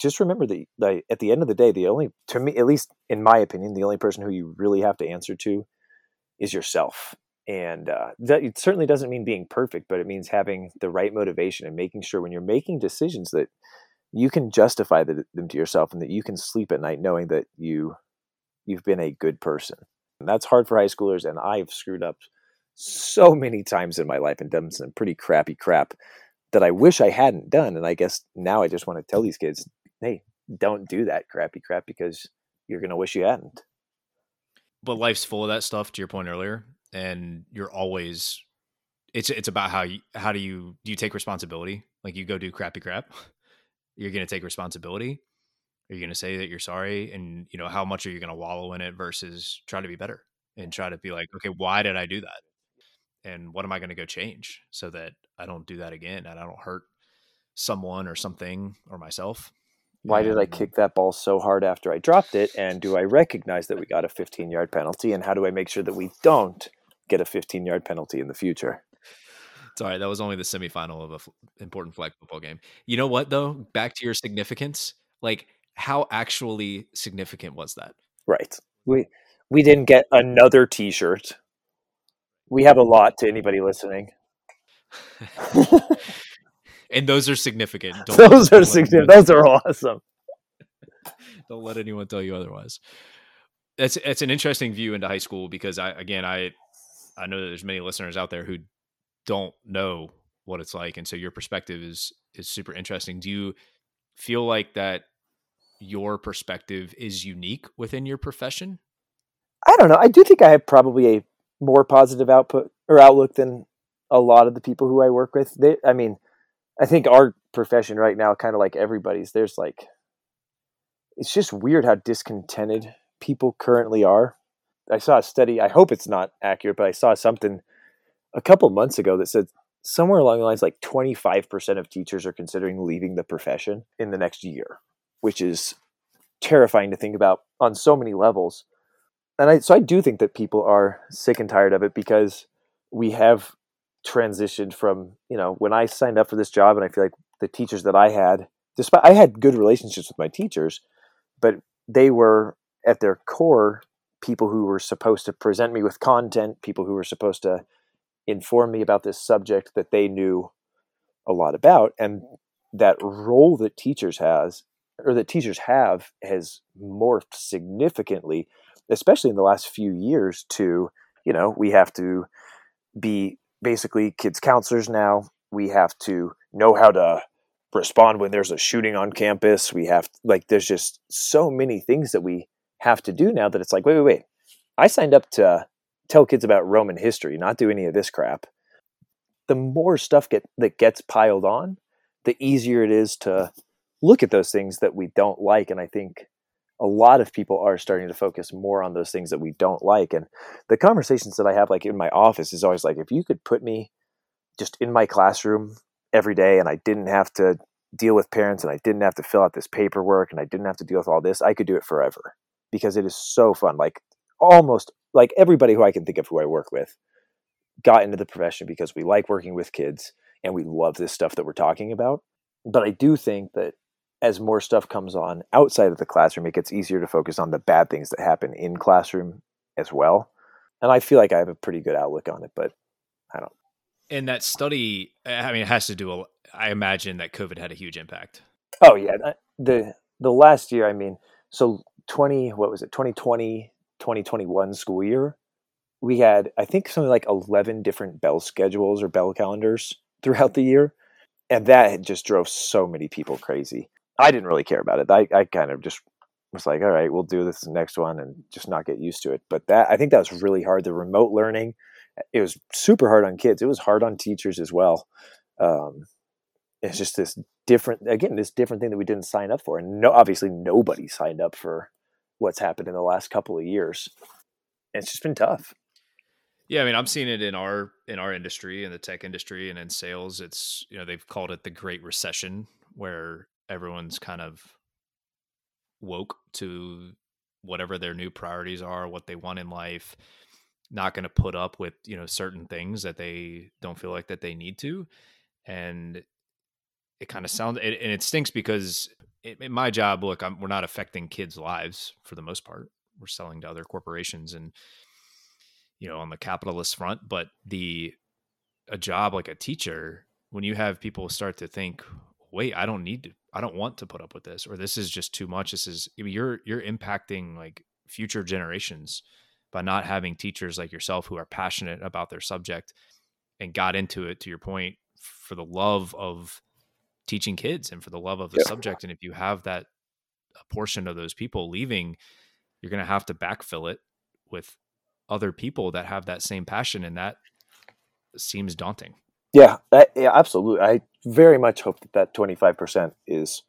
just remember that like, at the end of the day, the only to me at least in my opinion, the only person who you really have to answer to is yourself. And uh, that it certainly doesn't mean being perfect, but it means having the right motivation and making sure when you're making decisions that you can justify the, them to yourself and that you can sleep at night knowing that you you've been a good person. And that's hard for high schoolers, and I've screwed up so many times in my life and done some pretty crappy crap that I wish I hadn't done. And I guess now I just want to tell these kids, hey, don't do that crappy crap because you're going to wish you hadn't. But life's full of that stuff to your point earlier. And you're always, it's, it's about how you, how do you, do you take responsibility? Like you go do crappy crap. You're going to take responsibility. Are you going to say that you're sorry? And, you know, how much are you going to wallow in it versus try to be better and try to be like, okay, why did I do that? And what am I going to go change so that I don't do that again and I don't hurt someone or something or myself? Why did I kick that ball so hard after I dropped it? And do I recognize that we got a 15 yard penalty? And how do I make sure that we don't get a 15 yard penalty in the future? Sorry, that was only the semifinal of an f- important flag football game. You know what, though? Back to your significance. Like, how actually significant was that? Right. We we didn't get another T-shirt. We have a lot to anybody listening. and those are significant. Don't those are significant. Those are awesome. Don't let anyone tell you otherwise. That's it's an interesting view into high school because I again I I know that there's many listeners out there who don't know what it's like, and so your perspective is is super interesting. Do you feel like that your perspective is unique within your profession? I don't know. I do think I have probably a more positive output or outlook than a lot of the people who I work with. They, I mean, I think our profession right now, kind of like everybody's, there's like, it's just weird how discontented people currently are. I saw a study, I hope it's not accurate, but I saw something a couple months ago that said somewhere along the lines like 25% of teachers are considering leaving the profession in the next year, which is terrifying to think about on so many levels. And I so I do think that people are sick and tired of it because we have transitioned from you know when I signed up for this job and I feel like the teachers that I had despite I had good relationships with my teachers but they were at their core people who were supposed to present me with content people who were supposed to inform me about this subject that they knew a lot about. And that role that teachers has or that teachers have has morphed significantly especially in the last few years, to, you know, we have to be basically kids counselors now. We have to know how to respond when there's a shooting on campus. We have, like, there's just so many things that we have to do now that it's like, wait, wait, wait. I signed up to tell kids about Roman history, not do any of this crap. The more stuff get that gets piled on, the easier it is to look at those things that we don't like. And I think a lot of people are starting to focus more on those things that we don't like. And the conversations that I have, like in my office, is always like, if you could put me just in my classroom every day and I didn't have to deal with parents and I didn't have to fill out this paperwork and I didn't have to deal with all this, I could do it forever because it is so fun. Like almost like everybody who I can think of who I work with got into the profession because we like working with kids and we love this stuff that we're talking about. But I do think that as more stuff comes on outside of the classroom, it gets easier to focus on the bad things that happen in classroom as well. And I feel like I have a pretty good outlook on it, but I don't. And that study, I mean, it has to do. I imagine that COVID had a huge impact. Oh yeah, the the last year. I mean, so twenty. What was it? 2020, 2021 school year. We had, I think, something like eleven different bell schedules or bell calendars throughout the year, and that just drove so many people crazy. I didn't really care about it. I, I kind of just was like, all right, we'll do this next one and just not get used to it. But that I think that was really hard. The remote learning, it was super hard on kids. It was hard on teachers as well. Um, it's just this different, again, this different thing that we didn't sign up for, and no, obviously nobody signed up for what's happened in the last couple of years. And it's just been tough. Yeah, I mean, I'm seeing it in our in our industry, in the tech industry, and in sales. It's you know they've called it the Great Recession, where everyone's kind of woke to whatever their new priorities are, what they want in life, not going to put up with, you know, certain things that they don't feel like that they need to. And it kind of mm-hmm. sounds, and it stinks because in my job, look, I'm, we're not affecting kids' lives for the most part. We're selling to other corporations and, you know, on the capitalist front, but the, a job like a teacher, when you have people start to think, wait, I don't need to, I don't want to put up with this, or this is just too much. This is, I mean, you're, you're impacting like future generations by not having teachers like yourself who are passionate about their subject and got into it to your point for the love of teaching kids and for the love of the yeah. subject. And if you have that a portion of those people leaving, you're going to have to backfill it with other people that have that same passion. And that seems daunting. Yeah, that, yeah, absolutely. I very much hope that that 25% is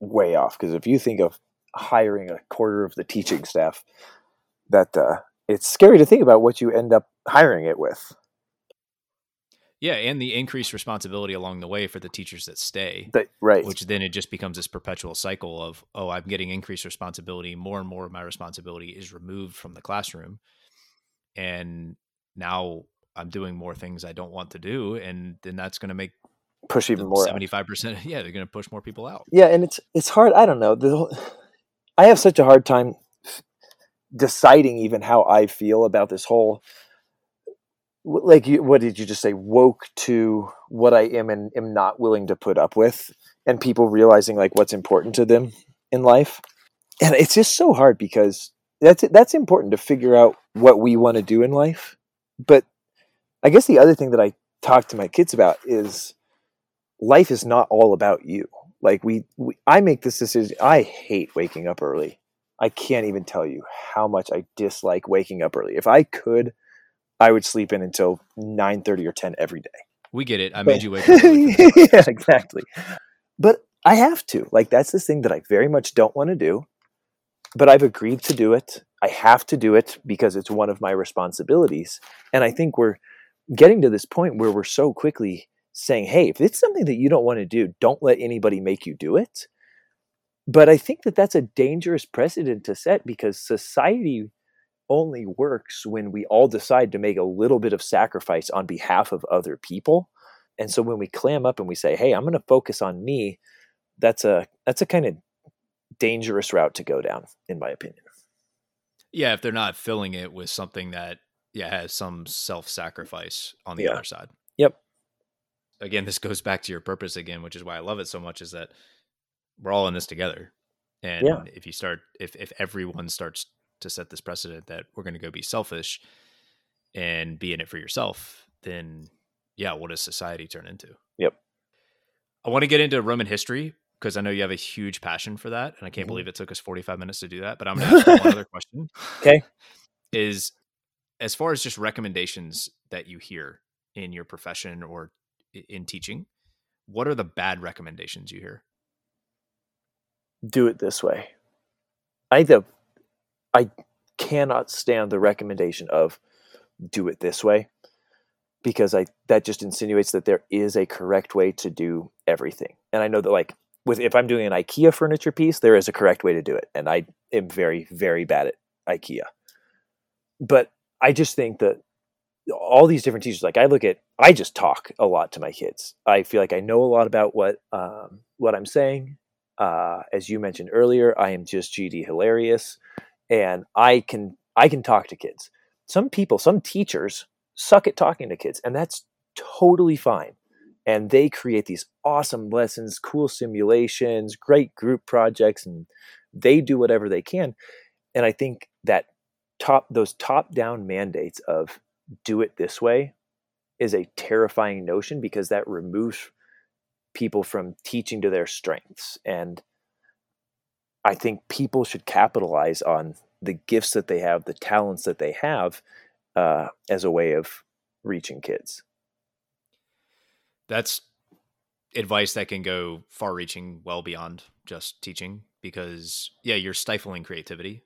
way off. Because if you think of hiring a quarter of the teaching staff, that uh, it's scary to think about what you end up hiring it with. Yeah, and the increased responsibility along the way for the teachers that stay. But, right. Which then it just becomes this perpetual cycle of, oh, I'm getting increased responsibility. More and more of my responsibility is removed from the classroom. And now I'm doing more things I don't want to do. And then that's going to make push even more 75%. Yeah, they're going to push more people out. Yeah. And it's, it's hard. I don't know. The, I have such a hard time deciding even how I feel about this whole like you, what did you just say woke to what i am and am not willing to put up with and people realizing like what's important to them in life and it's just so hard because that's that's important to figure out what we want to do in life but i guess the other thing that i talk to my kids about is life is not all about you like we, we i make this decision i hate waking up early i can't even tell you how much i dislike waking up early if i could I would sleep in until nine thirty or ten every day. We get it. I made you wake up. yeah, exactly. But I have to. Like that's the thing that I very much don't want to do. But I've agreed to do it. I have to do it because it's one of my responsibilities. And I think we're getting to this point where we're so quickly saying, hey, if it's something that you don't want to do, don't let anybody make you do it. But I think that that's a dangerous precedent to set because society only works when we all decide to make a little bit of sacrifice on behalf of other people. And so when we clam up and we say, "Hey, I'm going to focus on me," that's a that's a kind of dangerous route to go down in my opinion. Yeah, if they're not filling it with something that yeah has some self-sacrifice on the yeah. other side. Yep. Again, this goes back to your purpose again, which is why I love it so much is that we're all in this together. And yeah. if you start if if everyone starts to set this precedent that we're going to go be selfish and be in it for yourself, then yeah, what does society turn into? Yep. I want to get into Roman history because I know you have a huge passion for that, and I can't mm-hmm. believe it took us 45 minutes to do that. But I'm going to ask one other question. Okay. Is as far as just recommendations that you hear in your profession or in teaching, what are the bad recommendations you hear? Do it this way. I the I cannot stand the recommendation of do it this way because I that just insinuates that there is a correct way to do everything. And I know that like with if I'm doing an IKEA furniture piece, there is a correct way to do it, and I am very very bad at IKEA. But I just think that all these different teachers, like I look at, I just talk a lot to my kids. I feel like I know a lot about what um, what I'm saying. Uh, as you mentioned earlier, I am just GD hilarious and I can I can talk to kids. Some people, some teachers suck at talking to kids, and that's totally fine. And they create these awesome lessons, cool simulations, great group projects, and they do whatever they can. And I think that top those top down mandates of do it this way is a terrifying notion because that removes people from teaching to their strengths and I think people should capitalize on the gifts that they have, the talents that they have, uh, as a way of reaching kids. That's advice that can go far reaching, well beyond just teaching, because, yeah, you're stifling creativity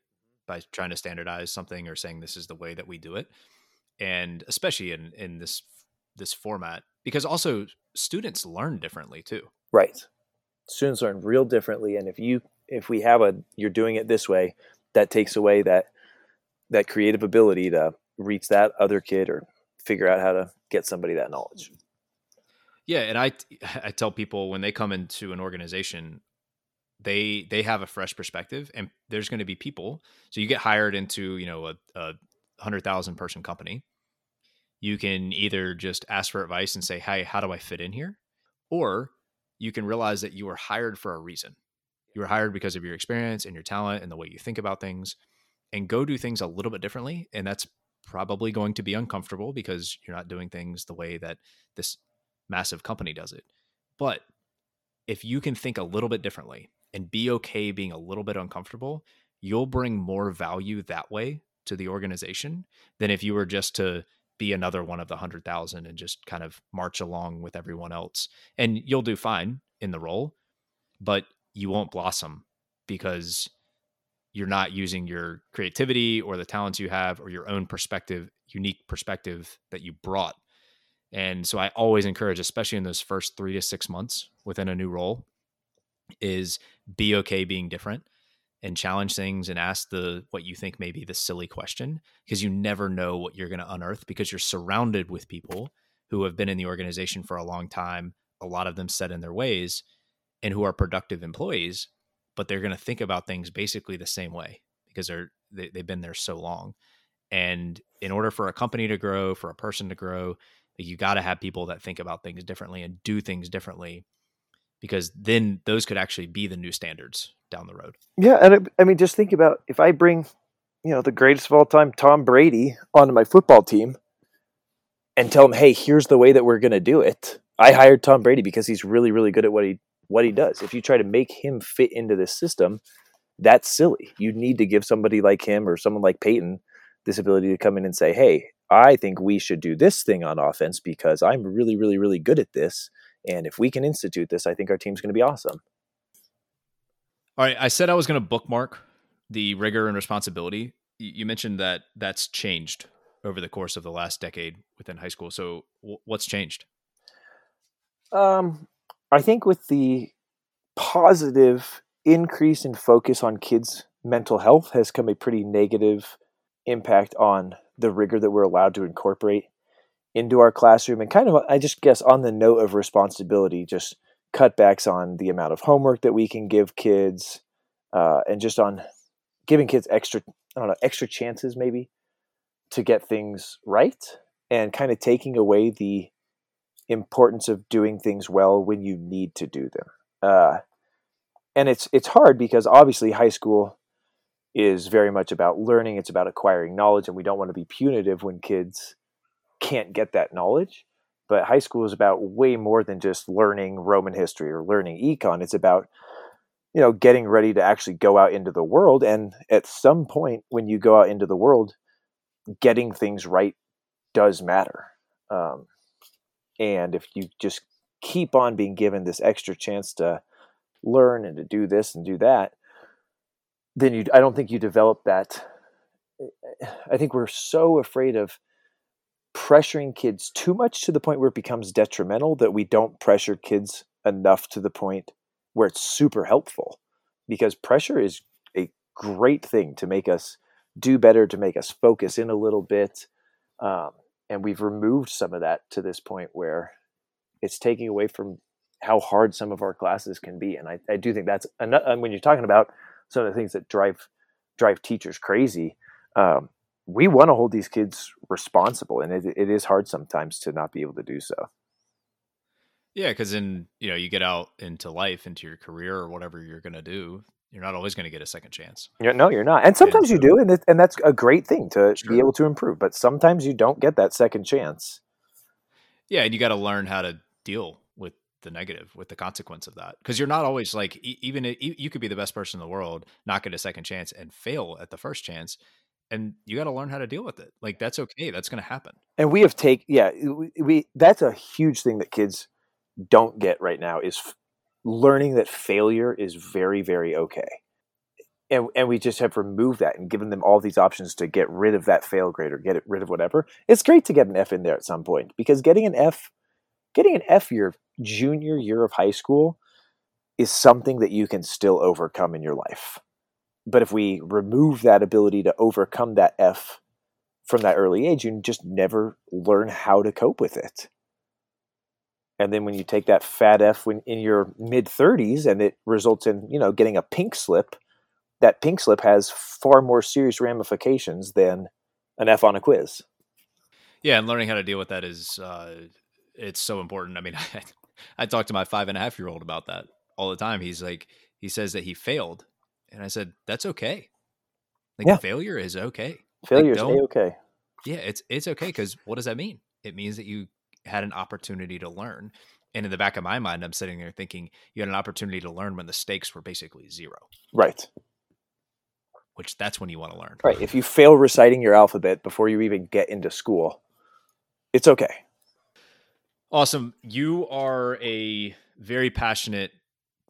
by trying to standardize something or saying this is the way that we do it. And especially in, in this this format, because also students learn differently too. Right. Students learn real differently. And if you if we have a you're doing it this way that takes away that that creative ability to reach that other kid or figure out how to get somebody that knowledge. Yeah, and I I tell people when they come into an organization, they they have a fresh perspective, and there's going to be people. So you get hired into you know a, a hundred thousand person company. You can either just ask for advice and say, "Hey, how do I fit in here?" or you can realize that you were hired for a reason. You were hired because of your experience and your talent and the way you think about things, and go do things a little bit differently. And that's probably going to be uncomfortable because you're not doing things the way that this massive company does it. But if you can think a little bit differently and be okay being a little bit uncomfortable, you'll bring more value that way to the organization than if you were just to be another one of the 100,000 and just kind of march along with everyone else. And you'll do fine in the role, but you won't blossom because you're not using your creativity or the talents you have or your own perspective, unique perspective that you brought. And so I always encourage, especially in those first three to six months within a new role, is be okay being different and challenge things and ask the what you think may be the silly question because you never know what you're going to unearth because you're surrounded with people who have been in the organization for a long time, a lot of them set in their ways and who are productive employees but they're going to think about things basically the same way because they're they, they've been there so long. And in order for a company to grow for a person to grow you got to have people that think about things differently and do things differently because then those could actually be the new standards down the road yeah and i mean just think about if i bring you know the greatest of all time tom brady onto my football team and tell him hey here's the way that we're going to do it i hired tom brady because he's really really good at what he what he does. If you try to make him fit into this system, that's silly. You need to give somebody like him or someone like Peyton this ability to come in and say, hey, I think we should do this thing on offense because I'm really, really, really good at this. And if we can institute this, I think our team's going to be awesome. All right. I said I was going to bookmark the rigor and responsibility. You mentioned that that's changed over the course of the last decade within high school. So, what's changed? Um, I think with the positive increase in focus on kids' mental health has come a pretty negative impact on the rigor that we're allowed to incorporate into our classroom and kind of i just guess on the note of responsibility just cutbacks on the amount of homework that we can give kids uh, and just on giving kids extra i don't know extra chances maybe to get things right and kind of taking away the importance of doing things well when you need to do them. Uh, and it's it's hard because obviously high school is very much about learning. It's about acquiring knowledge, and we don't want to be punitive when kids can't get that knowledge. But high school is about way more than just learning Roman history or learning econ. It's about you know getting ready to actually go out into the world, and at some point when you go out into the world, getting things right does matter. Um, and if you just keep on being given this extra chance to learn and to do this and do that, then you I don't think you develop that. I think we're so afraid of pressuring kids too much to the point where it becomes detrimental that we don't pressure kids enough to the point where it's super helpful. Because pressure is a great thing to make us do better to make us focus in a little bit um, and we've removed some of that to this point where it's taking away from how hard some of our classes can be and i, I do think that's another, when you're talking about some of the things that drive drive teachers crazy um, we want to hold these kids responsible and it, it is hard sometimes to not be able to do so yeah because then you know you get out into life into your career or whatever you're going to do you're not always going to get a second chance. You're, no, you're not. And sometimes and, you do, and it, and that's a great thing to sure. be able to improve. But sometimes you don't get that second chance. Yeah, and you got to learn how to deal with the negative, with the consequence of that, because you're not always like even you could be the best person in the world, not get a second chance, and fail at the first chance. And you got to learn how to deal with it. Like that's okay. That's going to happen. And we have take yeah we, we that's a huge thing that kids don't get right now is learning that failure is very, very okay. And, and we just have removed that and given them all these options to get rid of that fail grade or get rid of whatever. It's great to get an F in there at some point because getting an F, getting an F your junior year of high school is something that you can still overcome in your life. But if we remove that ability to overcome that F from that early age, you just never learn how to cope with it. And then when you take that fat F when in your mid 30s and it results in, you know, getting a pink slip, that pink slip has far more serious ramifications than an F on a quiz. Yeah, and learning how to deal with that is uh, it's so important. I mean, I, I talk to my five and a half year old about that all the time. He's like, he says that he failed, and I said that's okay. Like Yeah. failure is okay. Failure is okay. Yeah, it's it's okay because what does that mean? It means that you had an opportunity to learn. And in the back of my mind, I'm sitting there thinking you had an opportunity to learn when the stakes were basically zero, Right. which that's when you want to learn. Right. If you fail reciting your alphabet before you even get into school, it's okay. Awesome. You are a very passionate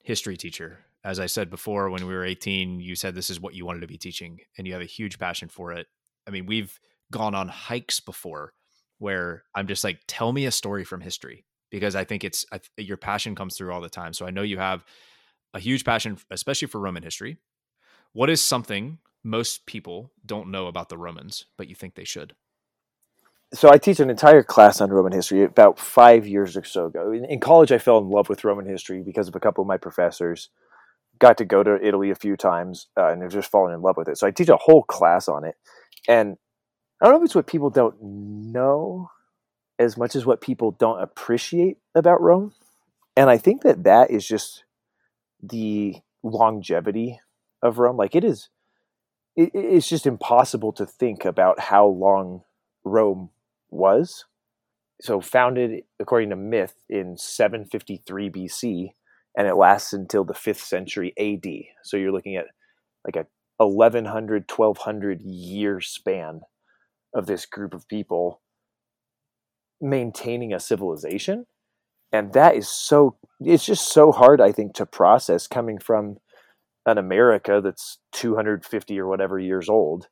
history teacher. As I said before, when we were 18, you said this is what you wanted to be teaching, and you have a huge passion for it. I mean, we've gone on hikes before where I'm just like, tell me a story from history because I think it's I, th- your passion comes through all the time. So I know you have a huge passion, especially for Roman history. What is something most people don't know about the Romans, but you think they should? so I teach an entire class on Roman history about five years or so ago. In, in college, I fell in love with Roman history because of a couple of my professors. Got to go to Italy a few times uh, and have just fallen in love with it. So I teach a whole class on it. And I don't know if it's what people don't know as much as what people don't appreciate about Rome. And I think that that is just the longevity of Rome. Like it is, it, it's just impossible to think about how long Rome was. So founded according to myth in 753 BC, and it lasts until the fifth century AD. So you're looking at like a 1100, 1200 year span of this group of people maintaining a civilization. And that is so, it's just so hard, I think, to process coming from an America that's 250 or whatever years old.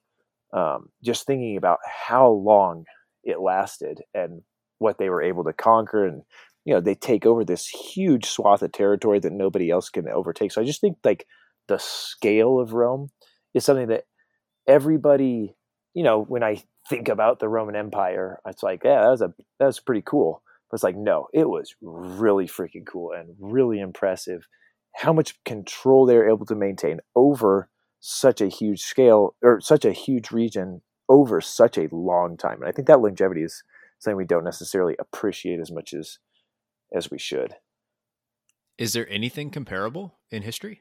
Um, just thinking about how long it lasted and what they were able to conquer and you know they take over this huge swath of territory that nobody else can overtake so i just think like the scale of rome is something that everybody you know when i think about the roman empire it's like yeah that was a that was pretty cool but it's like no it was really freaking cool and really impressive how much control they were able to maintain over such a huge scale or such a huge region over such a long time. And I think that longevity is something we don't necessarily appreciate as much as as we should. Is there anything comparable in history?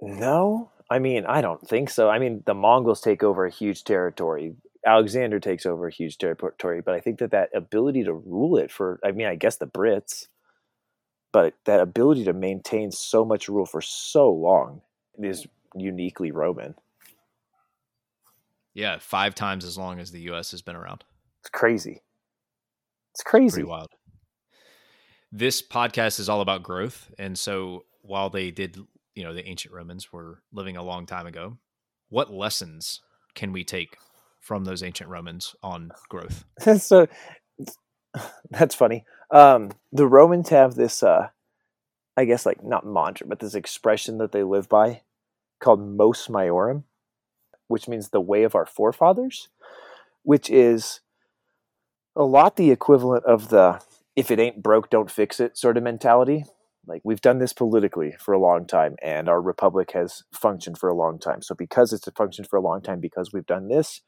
No, I mean, I don't think so. I mean, the Mongols take over a huge territory. Alexander takes over a huge territory, but I think that that ability to rule it for, I mean, I guess the Brits, but that ability to maintain so much rule for so long is uniquely Roman. Yeah, five times as long as the U.S. has been around. It's crazy. It's crazy. Pretty wild. This podcast is all about growth, and so while they did, you know, the ancient Romans were living a long time ago, what lessons can we take from those ancient Romans on growth? so that's funny. Um, the Romans have this, uh, I guess, like not mantra, but this expression that they live by called "mos maiorum," which means the way of our forefathers, which is a lot the equivalent of the "if it ain't broke, don't fix it" sort of mentality. Like we've done this politically for a long time, and our republic has functioned for a long time. So because it's functioned for a long time, because we've done this,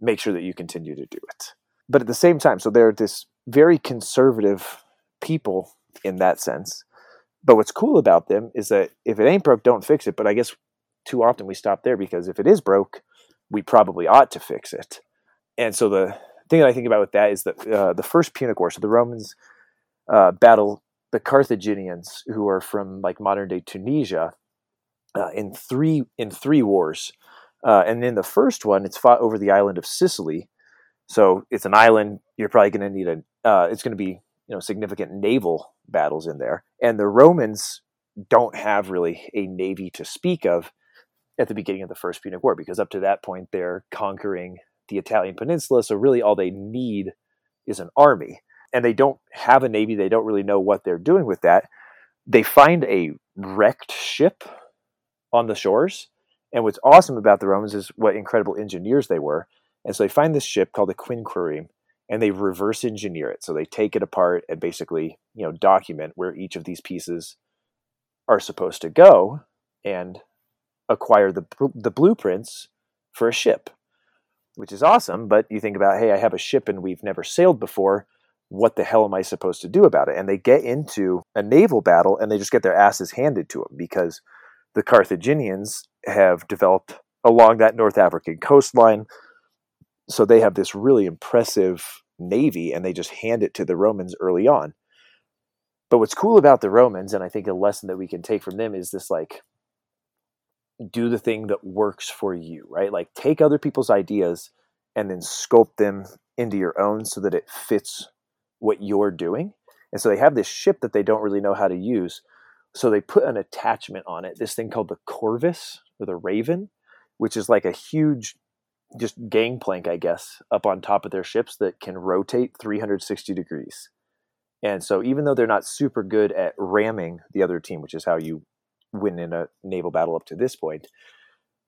make sure that you continue to do it but at the same time, so they're this very conservative people in that sense. But what's cool about them is that if it ain't broke, don't fix it. But I guess too often we stop there because if it is broke, we probably ought to fix it. And so the thing that I think about with that is that uh, the first Punic War, so the Romans uh, battle the Carthaginians, who are from like modern day Tunisia, uh, in three in three wars. Uh, and in the first one, it's fought over the island of Sicily, so it's an island. You're probably going to need a. Uh, it's going to be you know significant naval battles in there, and the Romans don't have really a navy to speak of at the beginning of the First Punic War because up to that point they're conquering the Italian peninsula. So really, all they need is an army, and they don't have a navy. They don't really know what they're doing with that. They find a wrecked ship on the shores. And what's awesome about the Romans is what incredible engineers they were. And so they find this ship called the Quinquereme and they reverse engineer it. So they take it apart and basically, you know, document where each of these pieces are supposed to go and acquire the the blueprints for a ship, which is awesome. But you think about, hey, I have a ship and we've never sailed before. What the hell am I supposed to do about it? And they get into a naval battle and they just get their asses handed to them because the Carthaginians have developed along that North African coastline. So they have this really impressive navy and they just hand it to the Romans early on. But what's cool about the Romans, and I think a lesson that we can take from them is this like, do the thing that works for you, right? Like, take other people's ideas and then scope them into your own so that it fits what you're doing. And so they have this ship that they don't really know how to use. So they put an attachment on it, this thing called the Corvus or the Raven, which is like a huge just gangplank, I guess, up on top of their ships that can rotate 360 degrees. And so even though they're not super good at ramming the other team, which is how you win in a naval battle up to this point,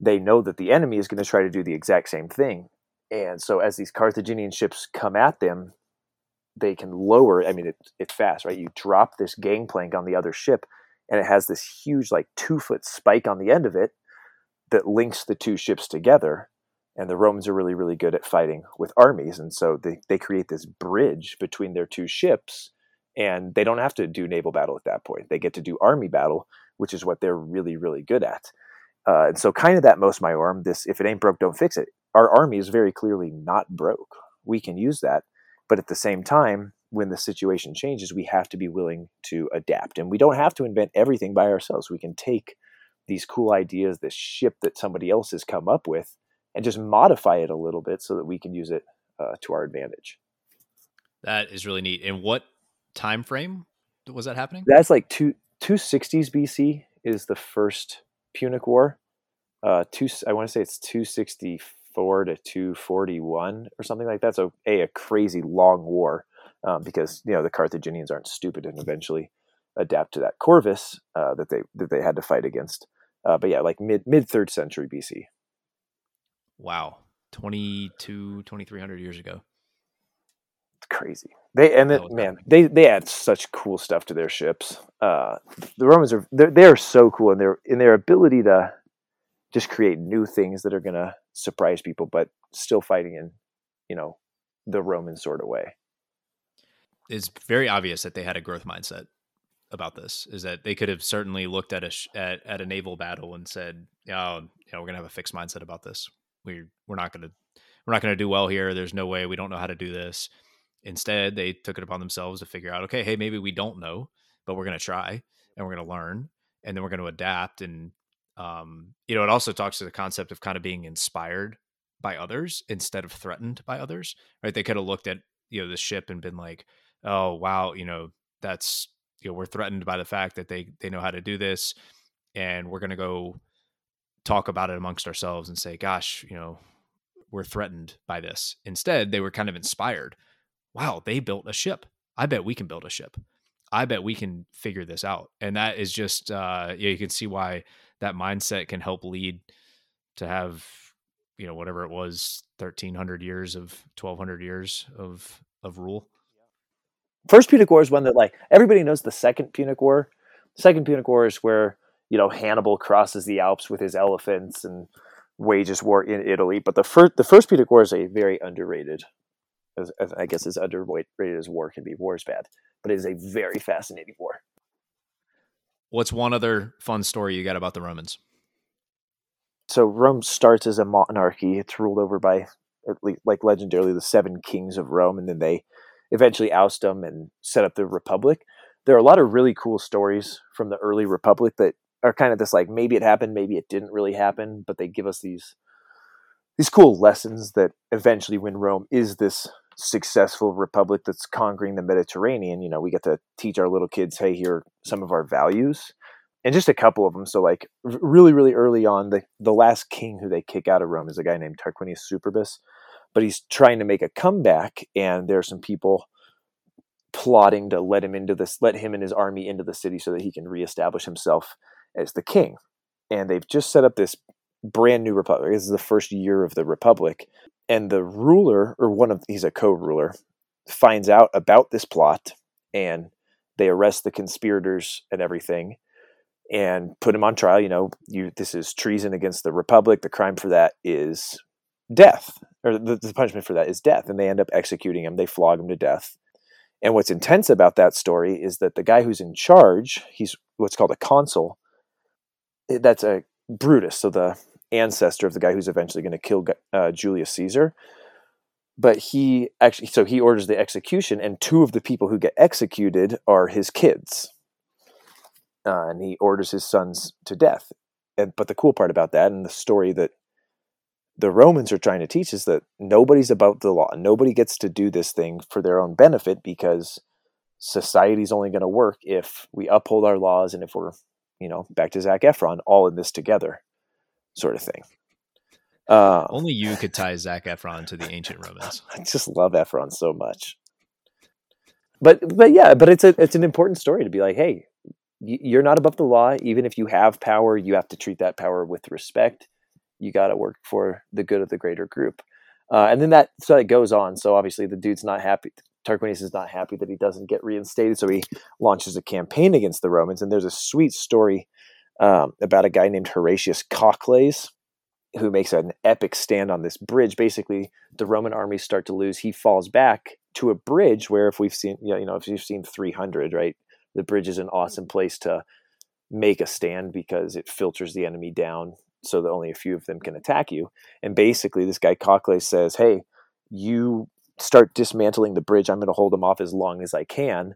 they know that the enemy is going to try to do the exact same thing. And so as these Carthaginian ships come at them, they can lower, I mean, it, fast, right? You drop this gangplank on the other ship, and it has this huge, like two foot spike on the end of it that links the two ships together and the Romans are really, really good at fighting with armies. And so they, they create this bridge between their two ships, and they don't have to do naval battle at that point. They get to do army battle, which is what they're really, really good at. Uh, and so, kind of that mos maiorum, this if it ain't broke, don't fix it. Our army is very clearly not broke. We can use that. But at the same time, when the situation changes, we have to be willing to adapt. And we don't have to invent everything by ourselves. We can take these cool ideas, this ship that somebody else has come up with, and just modify it a little bit so that we can use it uh, to our advantage. That is really neat. And what time frame was that happening? That's like two two sixties BC is the first Punic War. Uh, two I want to say it's two sixty four to two forty one or something like that. So a a crazy long war um, because you know the Carthaginians aren't stupid and eventually adapt to that Corvus uh, that they that they had to fight against. Uh, but yeah, like mid mid third century BC. Wow. 22, 2300 years ago. Crazy. They and it, man, they they add such cool stuff to their ships. Uh, the Romans are they're, they're so cool in their in their ability to just create new things that are going to surprise people, but still fighting in you know the Roman sort of way. It's very obvious that they had a growth mindset about this. Is that they could have certainly looked at a at, at a naval battle and said, "Oh, you know, we're going to have a fixed mindset about this we we're not going to we're not going to do well here. There's no way we don't know how to do this. Instead, they took it upon themselves to figure out, okay, hey, maybe we don't know, but we're going to try and we're going to learn and then we're going to adapt. And, um, you know, it also talks to the concept of kind of being inspired by others instead of threatened by others, right? They could have looked at, you know, the ship and been like, oh, wow, you know, that's, you know, we're threatened by the fact that they, they know how to do this and we're going to go talk about it amongst ourselves and say, gosh, you know, we're threatened by this. Instead, they were kind of inspired. Wow, they built a ship. I bet we can build a ship. I bet we can figure this out. And that is just, uh, yeah, you can see why that mindset can help lead to have, you know, whatever it was, 1300 years of 1200 years of, of rule. First Punic War is one that like everybody knows the second Punic War. Second Punic War is where you know Hannibal crosses the Alps with his elephants and wages war in Italy. But the first the first Punic War is a very underrated, as, as I guess as underrated as war can be. War is bad, but it is a very fascinating war. What's one other fun story you got about the Romans? So Rome starts as a monarchy. It's ruled over by like legendarily the seven kings of Rome, and then they eventually oust them and set up the republic. There are a lot of really cool stories from the early republic that are kind of this like maybe it happened, maybe it didn't really happen, but they give us these these cool lessons that eventually when Rome is this successful republic that's conquering the Mediterranean, you know, we get to teach our little kids, hey, here are some of our values. And just a couple of them. So like really, really early on, the, the last king who they kick out of Rome is a guy named Tarquinius Superbus, but he's trying to make a comeback and there are some people plotting to let him into this, let him and his army into the city so that he can reestablish himself as the king. and they've just set up this brand new republic. This is the first year of the republic, and the ruler, or one of he's a co-ruler, finds out about this plot, and they arrest the conspirators and everything, and put him on trial. You know, you this is treason against the republic. The crime for that is death, or the, the punishment for that is death, and they end up executing him. They flog him to death. And what's intense about that story is that the guy who's in charge, he's what's called a consul. Eh, that's a Brutus, so the ancestor of the guy who's eventually going to kill uh, Julius Caesar. But he actually, so he orders the execution, and two of the people who get executed are his kids. Uh, and he orders his sons to death. And but the cool part about that, and the story that the Romans are trying to teach is that nobody's above the law. Nobody gets to do this thing for their own benefit because society's only going to work if we uphold our laws and if we're, you know, back to Zac Efron, all in this together sort of thing. Uh, Only you could tie Zac Efron to the ancient Romans. I just love Efron so much. But but yeah, but it's a it's an important story to be like, hey, you're not above the law. Even if you have power, you have to treat that power with respect. You got to work for the good of the greater group. Uh, and then that so it goes on. So obviously the dude's not happy. Tarquinius is not happy that he doesn't get reinstated, so he launches a campaign against the Romans. And there's a sweet story um, about a guy named Horatius Cocles, who makes an epic stand on this bridge. Basically, the Roman armies start to lose. He falls back to a bridge where, if we've seen, you know, if you've seen 300, right, the bridge is an awesome place to make a stand because it filters the enemy down so that only a few of them can attack you. And basically, this guy Cocles says, "Hey, you start dismantling the bridge. I'm going to hold them off as long as I can."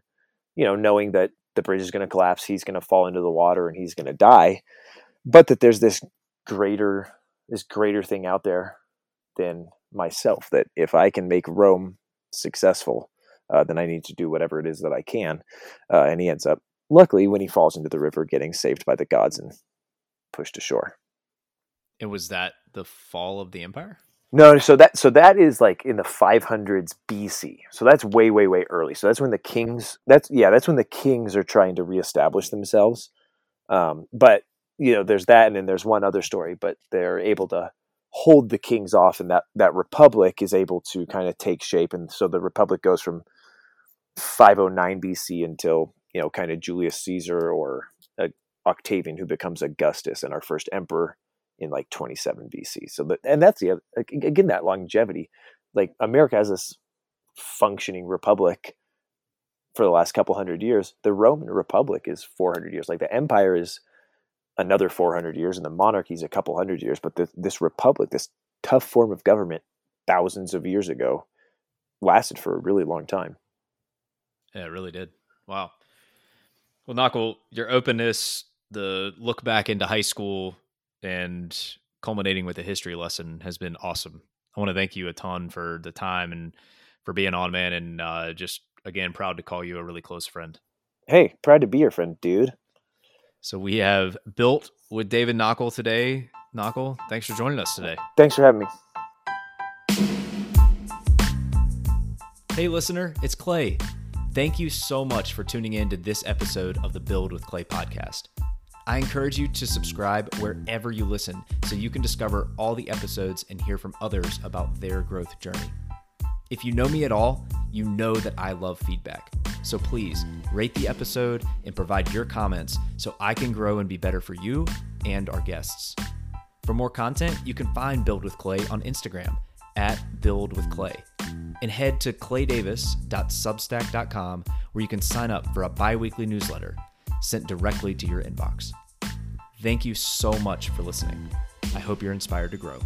You know, knowing that the bridge is going to collapse, he's going to fall into the water, and he's going to die. But that there's this greater this greater thing out there than myself. That if I can make Rome successful, uh, then I need to do whatever it is that I can. Uh, and he ends up, luckily, when he falls into the river, getting saved by the gods and pushed ashore. And was that the fall of the empire? No, so that so that is like in the 500s BC. So that's way way way early. So that's when the kings that's yeah, that's when the kings are trying to reestablish themselves. Um, but you know, there's that and then there's one other story, but they're able to hold the kings off and that that republic is able to kind of take shape and so the republic goes from 509 BC until, you know, kind of Julius Caesar or uh, Octavian who becomes Augustus and our first emperor in like 27 BC. So, but, and that's the again that longevity. Like America has this functioning republic for the last couple hundred years. The Roman Republic is 400 years. Like the empire is another 400 years, and the monarchy is a couple hundred years. But the, this republic, this tough form of government, thousands of years ago, lasted for a really long time. Yeah, it really did. Wow. Well, Knuckle, your openness, the look back into high school, and culminating with a history lesson has been awesome. I want to thank you a ton for the time and for being on, man, and uh, just again proud to call you a really close friend. Hey, proud to be your friend, dude. So we have built with David Knoeckel today. Knoeckel, thanks for joining us today. Thanks for having me. Hey, listener, it's Clay. Thank you so much for tuning in to this episode of the Build with Clay podcast. I encourage you to subscribe wherever you listen so you can discover all the episodes and hear from others about their growth journey. If you know me at all, you know that I love feedback. So please rate the episode and provide your comments so I can grow and be better for you and our guests. For more content, you can find Build with Clay on Instagram at Build with Clay and head to claydavis.substack.com where you can sign up for a bi weekly newsletter sent directly to your inbox. Thank you so much for listening. I hope you're inspired to grow.